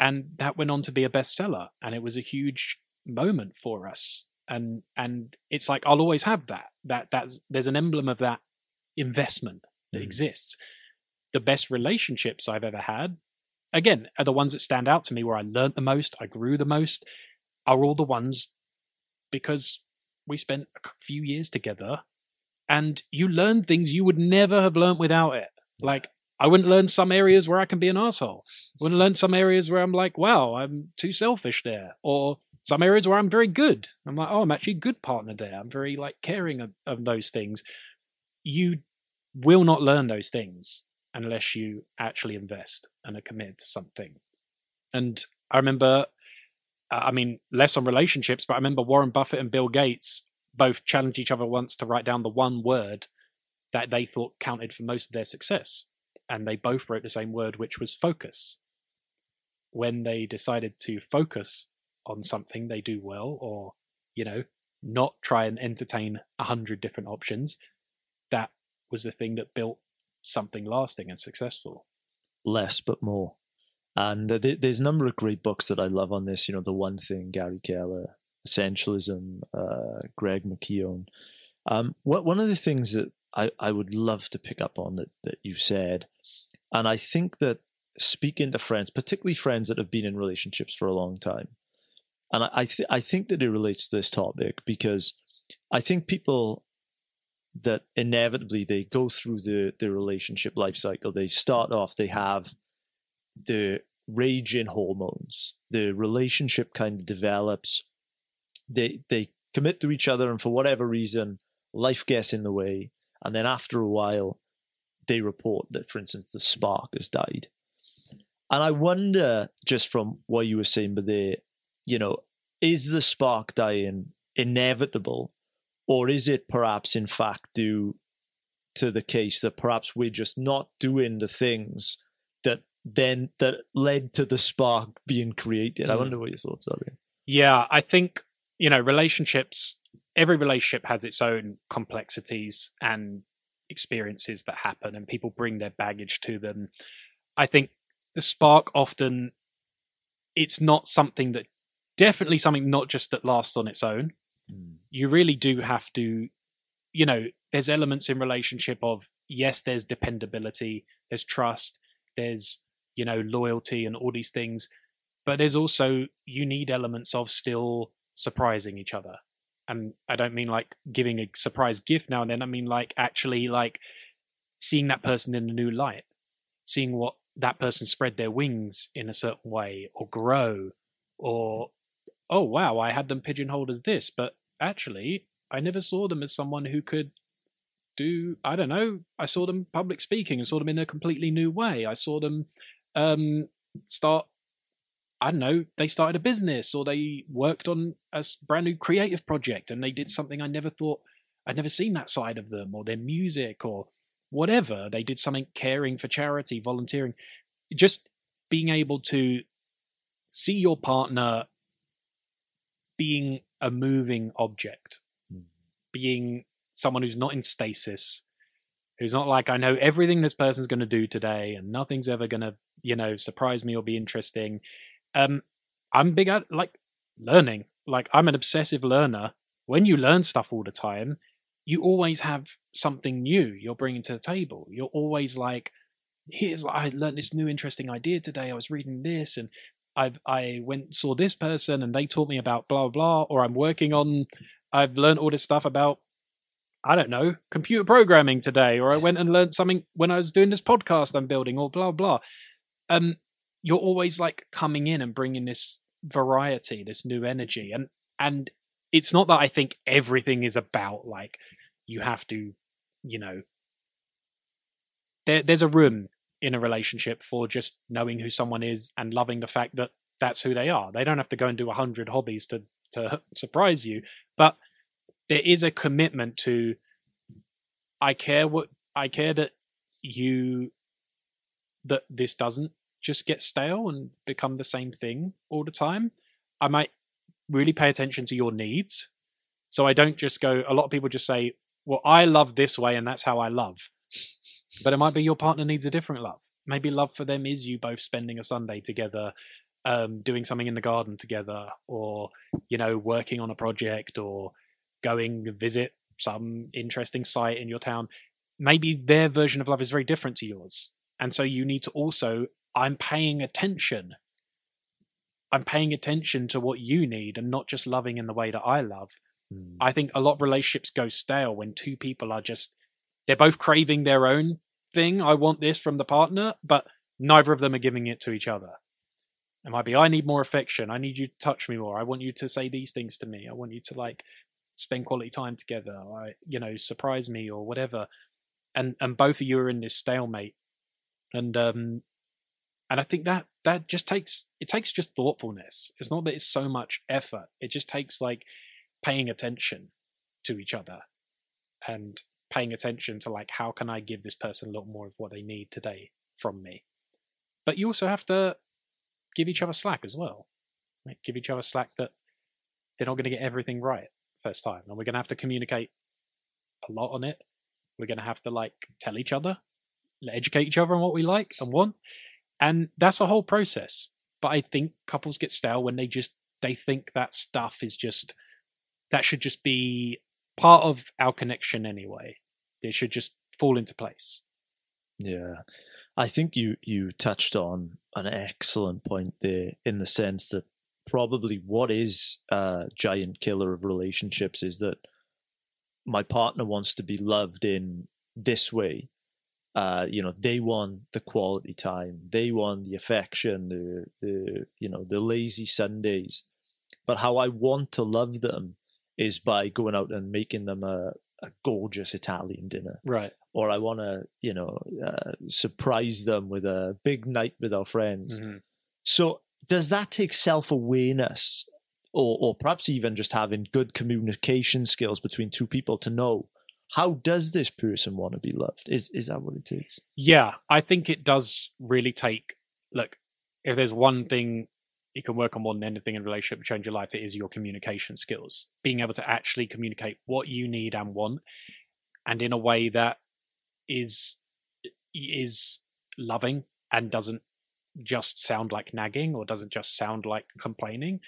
And that went on to be a bestseller. And it was a huge moment for us. And and it's like I'll always have that. That that's there's an emblem of that investment that mm. exists. The best relationships I've ever had, again, are the ones that stand out to me where I learned the most, I grew the most, are all the ones because we spent a few years together and you learn things you would never have learned without it. Like I wouldn't learn some areas where I can be an asshole. I wouldn't learn some areas where I'm like, wow, I'm too selfish there, or some areas where I'm very good. I'm like, oh, I'm actually a good partner there. I'm very like caring of, of those things. You will not learn those things unless you actually invest and are committed to something. And I remember, I mean, less on relationships, but I remember Warren Buffett and Bill Gates both challenged each other once to write down the one word that they thought counted for most of their success. And they both wrote the same word, which was focus. When they decided to focus on something they do well, or, you know, not try and entertain a hundred different options, that was the thing that built something lasting and successful. Less but more. And there's a number of great books that I love on this. You know, the one thing, Gary Keller, essentialism, uh, Greg McKeown. Um, what, one of the things that I, I would love to pick up on that, that you said, and I think that speaking to friends, particularly friends that have been in relationships for a long time, and I th- I think that it relates to this topic because I think people that inevitably they go through the the relationship life cycle. They start off, they have the raging hormones. The relationship kind of develops they they commit to each other, and for whatever reason, life gets in the way, and then after a while, they report that, for instance, the spark has died. And I wonder, just from what you were saying, but there, you know, is the spark dying inevitable, or is it perhaps in fact due to the case that perhaps we're just not doing the things that then that led to the spark being created? I Mm. wonder what your thoughts are. Ian. Yeah, I think, you know, relationships, every relationship has its own complexities and experiences that happen, and people bring their baggage to them. I think the spark often, it's not something that, definitely something not just that lasts on its own. Mm. You really do have to, you know, there's elements in relationship of, yes, there's dependability, there's trust, there's, you know, loyalty and all these things but there's also you need elements of still surprising each other and i don't mean like giving a surprise gift now and then i mean like actually like seeing that person in a new light seeing what that person spread their wings in a certain way or grow or oh wow i had them pigeonholed as this but actually i never saw them as someone who could do i don't know i saw them public speaking and saw them in a completely new way i saw them um start I don't know, they started a business or they worked on a brand new creative project and they did something I never thought I'd never seen that side of them or their music or whatever. They did something caring for charity, volunteering. Just being able to see your partner being a moving object, being someone who's not in stasis, who's not like, I know everything this person's going to do today and nothing's ever going to, you know, surprise me or be interesting. Um i'm big at like learning. Like i'm an obsessive learner. When you learn stuff all the time you always have something new you're bringing to the table. You're always like here's i learned this new interesting idea today. I was reading this and i i went saw this person and they taught me about blah blah or i'm working on i've learned all this stuff about i don't know computer programming today or i went and learned something when i was doing this podcast i'm building or blah blah. Um you're always like coming in and bringing this variety this new energy and and it's not that i think everything is about like you have to you know there, there's a room in a relationship for just knowing who someone is and loving the fact that that's who they are they don't have to go and do a hundred hobbies to to (laughs) surprise you but there is a commitment to i care what i care that you that this doesn't just get stale and become the same thing all the time. I might really pay attention to your needs. So I don't just go, a lot of people just say, well, I love this way and that's how I love. (laughs) But it might be your partner needs a different love. Maybe love for them is you both spending a Sunday together, um, doing something in the garden together, or, you know, working on a project or going visit some interesting site in your town. Maybe their version of love is very different to yours. And so you need to also I'm paying attention. I'm paying attention to what you need and not just loving in the way that I love. I think a lot of relationships go stale when two people are just, they're both craving their own thing. I want this from the partner, but neither of them are giving it to each other. It might be, I need more affection. I need you to touch me more. I want you to say these things to me. I want you to like spend quality time together. I, you know, surprise me or whatever. And, and both of you are in this stalemate. And, um, and I think that that just takes it takes just thoughtfulness. It's not that it's so much effort. It just takes like paying attention to each other and paying attention to like how can I give this person a lot more of what they need today from me. But you also have to give each other slack as well. Like give each other slack that they're not going to get everything right first time, and we're going to have to communicate a lot on it. We're going to have to like tell each other, educate each other on what we like and want and that's a whole process but i think couples get stale when they just they think that stuff is just that should just be part of our connection anyway it should just fall into place Yeah, I think you you touched on an excellent point there in the sense that probably what is a giant killer of relationships is that my partner wants to be loved in this way. Uh, you know, they want the quality time, they want the affection, the the you know the lazy Sundays. But how I want to love them is by going out and making them a, a gorgeous Italian dinner right or I want to, you know, uh, surprise them with a big night with our friends. Mhm. So does that take self awareness or or perhaps even just having good communication skills between two people to know how does this person want to be loved? Is is that what it is? Yeah, I think it does really take. Look, if there's one thing you can work on more than anything in a relationship to change your life, it is your communication skills. Being able to actually communicate what you need and want, and in a way that is is loving and doesn't just sound like nagging or doesn't just sound like complaining,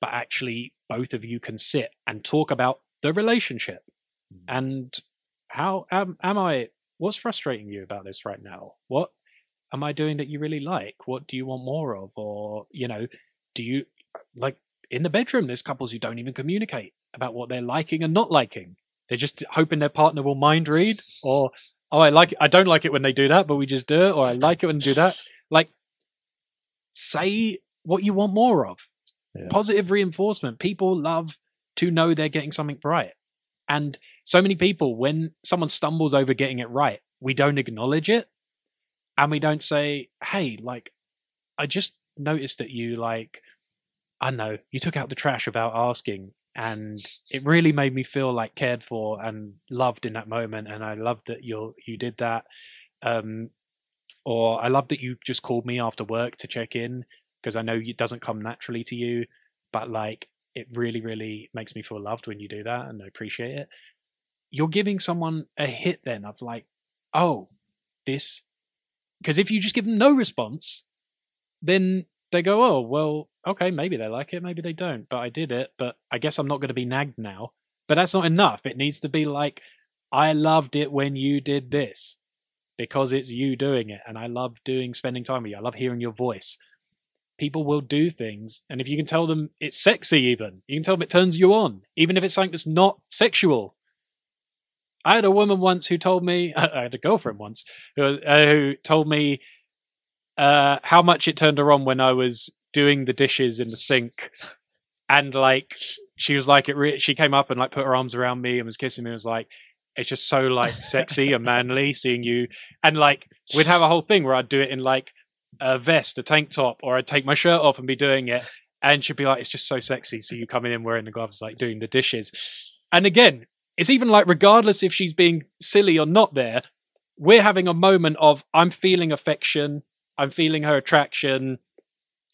but actually both of you can sit and talk about the relationship mm. and how am, am I? What's frustrating you about this right now? What am I doing that you really like? What do you want more of? Or, you know, do you like in the bedroom? There's couples who don't even communicate about what they're liking and not liking. They're just hoping their partner will mind read, or oh, I like, it. I don't like it when they do that, but we just do it, or I like it when they do that. Like, say what you want more of. Yeah. Positive reinforcement. People love to know they're getting something right. And so many people, when someone stumbles over getting it right, we don't acknowledge it. And we don't say, hey, like, I just noticed that you, like, I know, you took out the trash without asking. And it really made me feel like cared for and loved in that moment. And I loved that you you did that. Um, or I love that you just called me after work to check in because I know it doesn't come naturally to you. But like, it really, really makes me feel loved when you do that and I appreciate it. You're giving someone a hit then of like, oh, this. Because if you just give them no response, then they go, oh, well, okay, maybe they like it, maybe they don't, but I did it, but I guess I'm not going to be nagged now. But that's not enough. It needs to be like, I loved it when you did this because it's you doing it. And I love doing spending time with you. I love hearing your voice people will do things and if you can tell them it's sexy even you can tell them it turns you on even if it's something that's not sexual i had a woman once who told me (laughs) i had a girlfriend once who, uh, who told me uh, how much it turned her on when i was doing the dishes in the sink and like she was like it re- she came up and like put her arms around me and was kissing me and was like it's just so like sexy and (laughs) manly seeing you and like we'd have a whole thing where i'd do it in like a vest, a tank top, or I'd take my shirt off and be doing it. And she'd be like, it's just so sexy. So you coming in wearing the gloves, like doing the dishes. And again, it's even like, regardless if she's being silly or not there, we're having a moment of, I'm feeling affection. I'm feeling her attraction.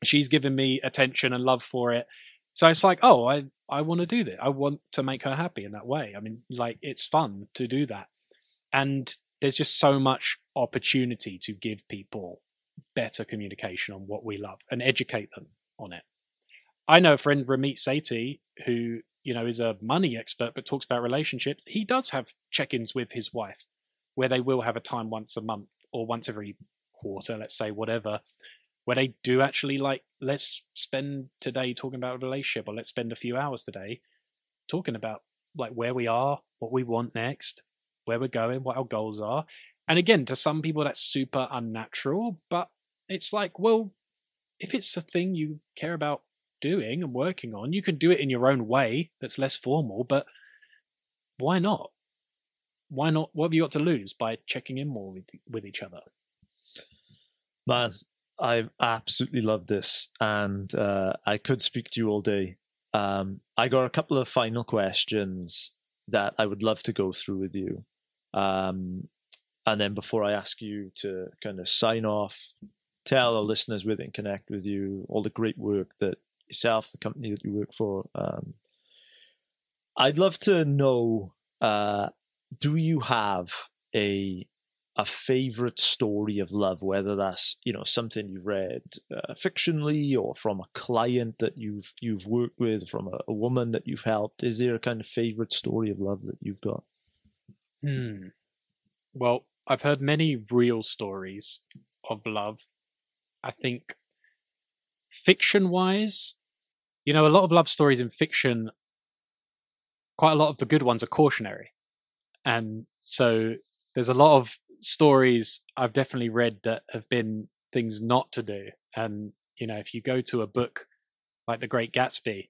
She's giving me attention and love for it. So it's like, oh, I, I want to do that. I want to make her happy in that way. I mean, like, it's fun to do that. And there's just so much opportunity to give people better communication on what we love and educate them on it. I know a friend, Ramit Sethi, who you know is a money expert but talks about relationships. He does have check-ins with his wife, where they will have a time once a month or once every quarter, let's say, whatever, where they do actually like let's spend today talking about a relationship, or let's spend a few hours today talking about like where we are, what we want next, where we're going, what our goals are, and again, to some people, that's super unnatural, but it's like, well, if it's a thing you care about doing and working on, you can do it in your own way that's less formal, but why not? Why not? What have you got to lose by checking in more with, with each other? Man, I absolutely love this, and uh, I could speak to you all day. Um, I got a couple of final questions that I would love to go through with you. Um, and then before I ask you to kind of sign off, tell our listeners where they can connect with you, all the great work that yourself, the company that you work for. Um, I'd love to know: uh, Do you have a a favorite story of love, whether that's you know something you've read uh, fictionally or from a client that you've you've worked with, from a, a, woman that you've helped? Is there a kind of favorite story of love that you've got? Hmm. Well, I've heard many real stories of love. I think fiction wise, you know, a lot of love stories in fiction, quite a lot of the good ones are cautionary. And so there's a lot of stories I've definitely read that have been things not to do. And, you know, if you go to a book like The Great Gatsby,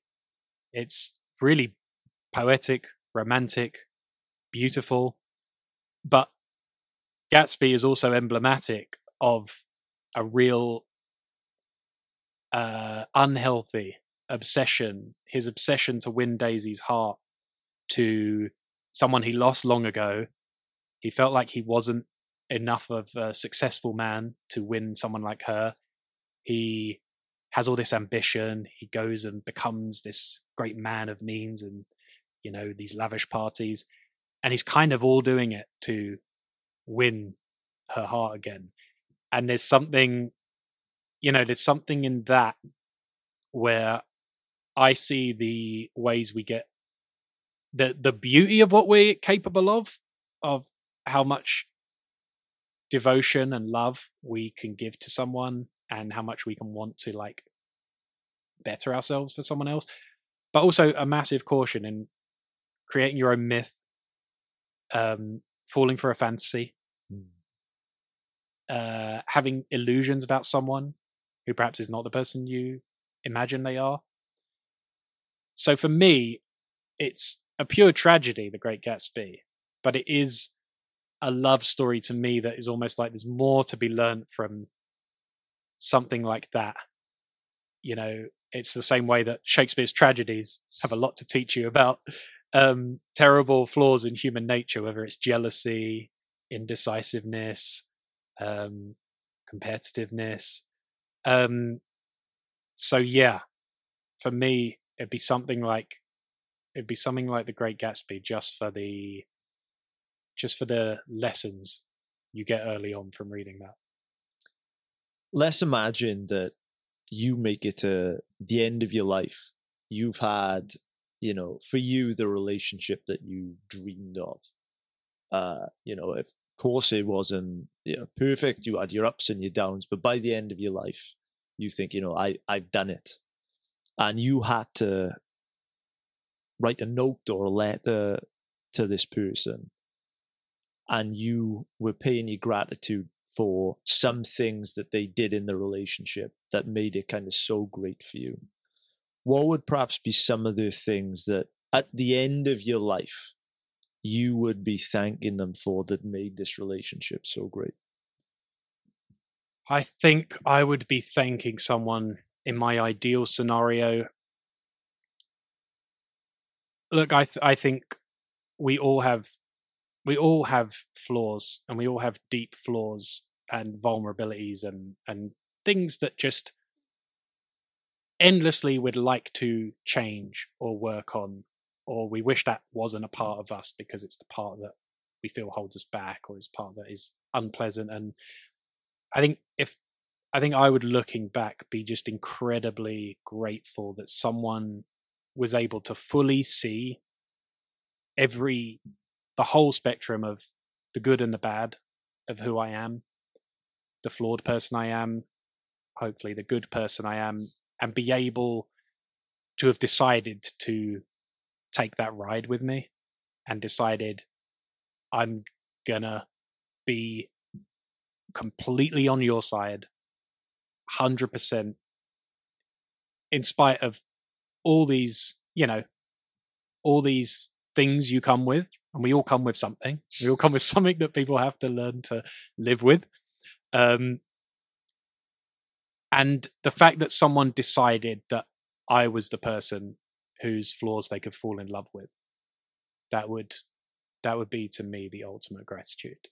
it's really poetic, romantic, beautiful, but Gatsby is also emblematic of a real uh, unhealthy obsession, his obsession to win Daisy's heart to someone he lost long ago. He felt like he wasn't enough of a successful man to win someone like her. He has all this ambition. He goes and becomes this great man of means and, you know, these lavish parties. And he's kind of all doing it to win her heart again. And there's something, you know, there's something in that where I see the ways we get the the beauty of what we're capable of, of how much devotion and love we can give to someone and how much we can want to like better ourselves for someone else but also a massive caution in creating your own myth um falling for a fantasy Mm. uh having illusions about someone who perhaps is not the person you imagine they are. So for me it's a pure tragedy the great gatsby but it is a love story to me that is almost like there's more to be learned from something like that. You know it's the same way that shakespeare's tragedies have a lot to teach you about um terrible flaws in human nature whether it's jealousy indecisiveness um competitiveness um so yeah for me it'd be something like it'd be something like the great gatsby just for the just for the lessons you get early on from reading that let's imagine that you make it to the end of your life. You've had, you know, for you, the relationship that you dreamed of. Uh, you know, of course it wasn't you know, perfect. You had your ups and your downs, but by the end of your life, you think, you know, I, I've done it. And you had to write a note or a letter to this person. And you were paying your gratitude for some things that they did in the relationship that made it kind of so great for you. What would perhaps be some of the things that at the end of your life you would be thanking them for that made this relationship so great? I think I would be thanking someone in my ideal scenario. Look, I th- I think we all have we all have flaws and we all have deep flaws and vulnerabilities and and things that just endlessly would like to change or work on or we wish that wasn't a part of us because it's the part that we feel holds us back or is part that is unpleasant. And i think if i think i would looking back be just incredibly grateful that someone was able to fully see every the whole spectrum of the good and the bad of who I am, the flawed person I am, hopefully the good person I am, and be able to have decided to take that ride with me and decided I'm gonna be completely on your side, 100%, in spite of all these, you know, all these things you come with and we all come with something. We all come with (laughs) something that people have to learn to live with. Um, and the fact that someone decided that I was the person whose flaws they could fall in love with, that would that would be to me the ultimate gratitude.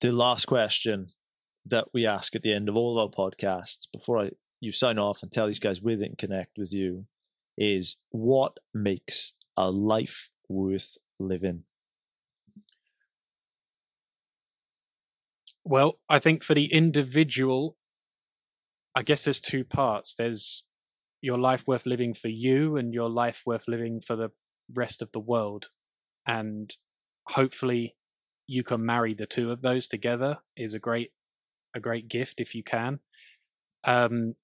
The last question that we ask at the end of all of our podcasts before I you sign off and tell these guys where they can connect with you is what makes a life worth living? Well, I think for the individual, I guess there's two parts. There's your life worth living for you and your life worth living for the rest of the world. And hopefully you can marry the two of those together is a great a great gift if you can. Um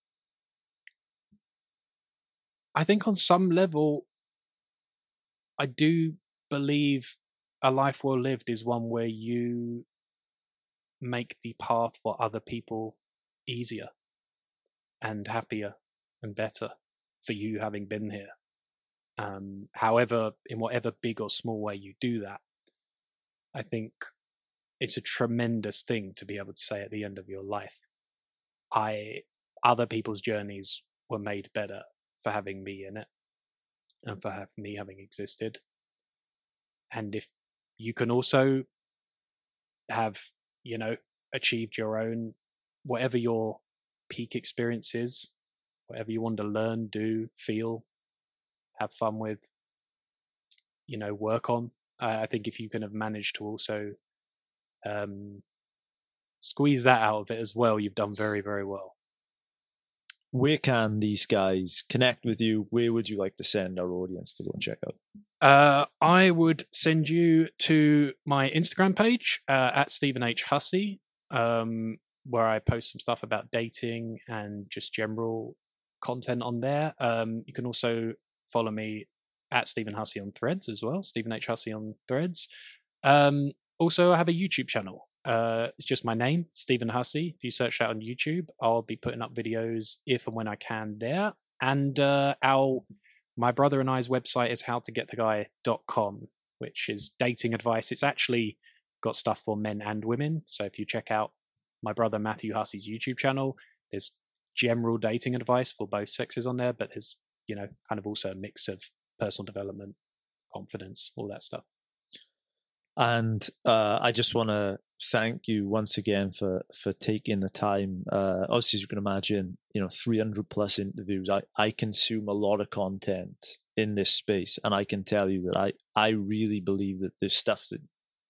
I think on some level I do believe a life well lived is one where you make the path for other people easier and happier and better for you having been here. Um, however, in whatever big or small way you do that, I think it's a tremendous thing to be able to say at the end of your life, I other people's journeys were made better for having me in it and for have, me having existed. And if you can also have, you know, achieved your own, whatever your peak experience is, whatever you want to learn, do, feel, have fun with, you know, work on. I, I think if you can have managed to also um, squeeze that out of it as well, you've done very, very well. Where can these guys connect with you? Where would you like to send our audience to go and check out? Uh, I would send you to my Instagram page uh, at Stephen H Hussey, um, where I post some stuff about dating and just general content on there. Um, you can also follow me at Stephen Hussey on Threads as well. Stephen H Hussey on Threads. Um, also, I have a YouTube channel. Uh, it's just my name, Stephen Hussey. If you search that on YouTube, I'll be putting up videos if and when I can there. And uh, our my brother and I's website is howtogettheguy.com, which is dating advice. It's actually got stuff for men and women. So if you check out my brother Matthew Hussey's YouTube channel, there's general dating advice for both sexes on there, but there's, you know, kind of also a mix of personal development, confidence, all that stuff. And uh, I just want to thank you once again for for taking the time. Uh, obviously, as you can imagine, you know, 300 plus interviews. I I consume a lot of content in this space, and I can tell you that I I really believe that there's stuff that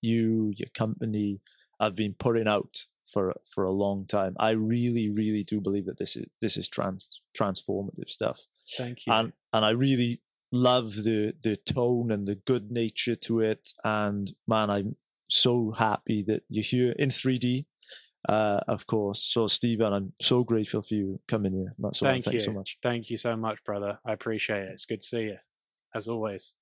you, your company, have been putting out for for a long time. I really, really do believe that this is this is trans transformative stuff. Thank you. And and I really love the the tone and the good nature to it. And man, I'm so happy that you're here in 3D. Uh, of course. So, Stephen, I'm so grateful for you coming here. That's all. Thank Thanks you so much. Thank you so much, brother. I appreciate it. It's good to see you, as always.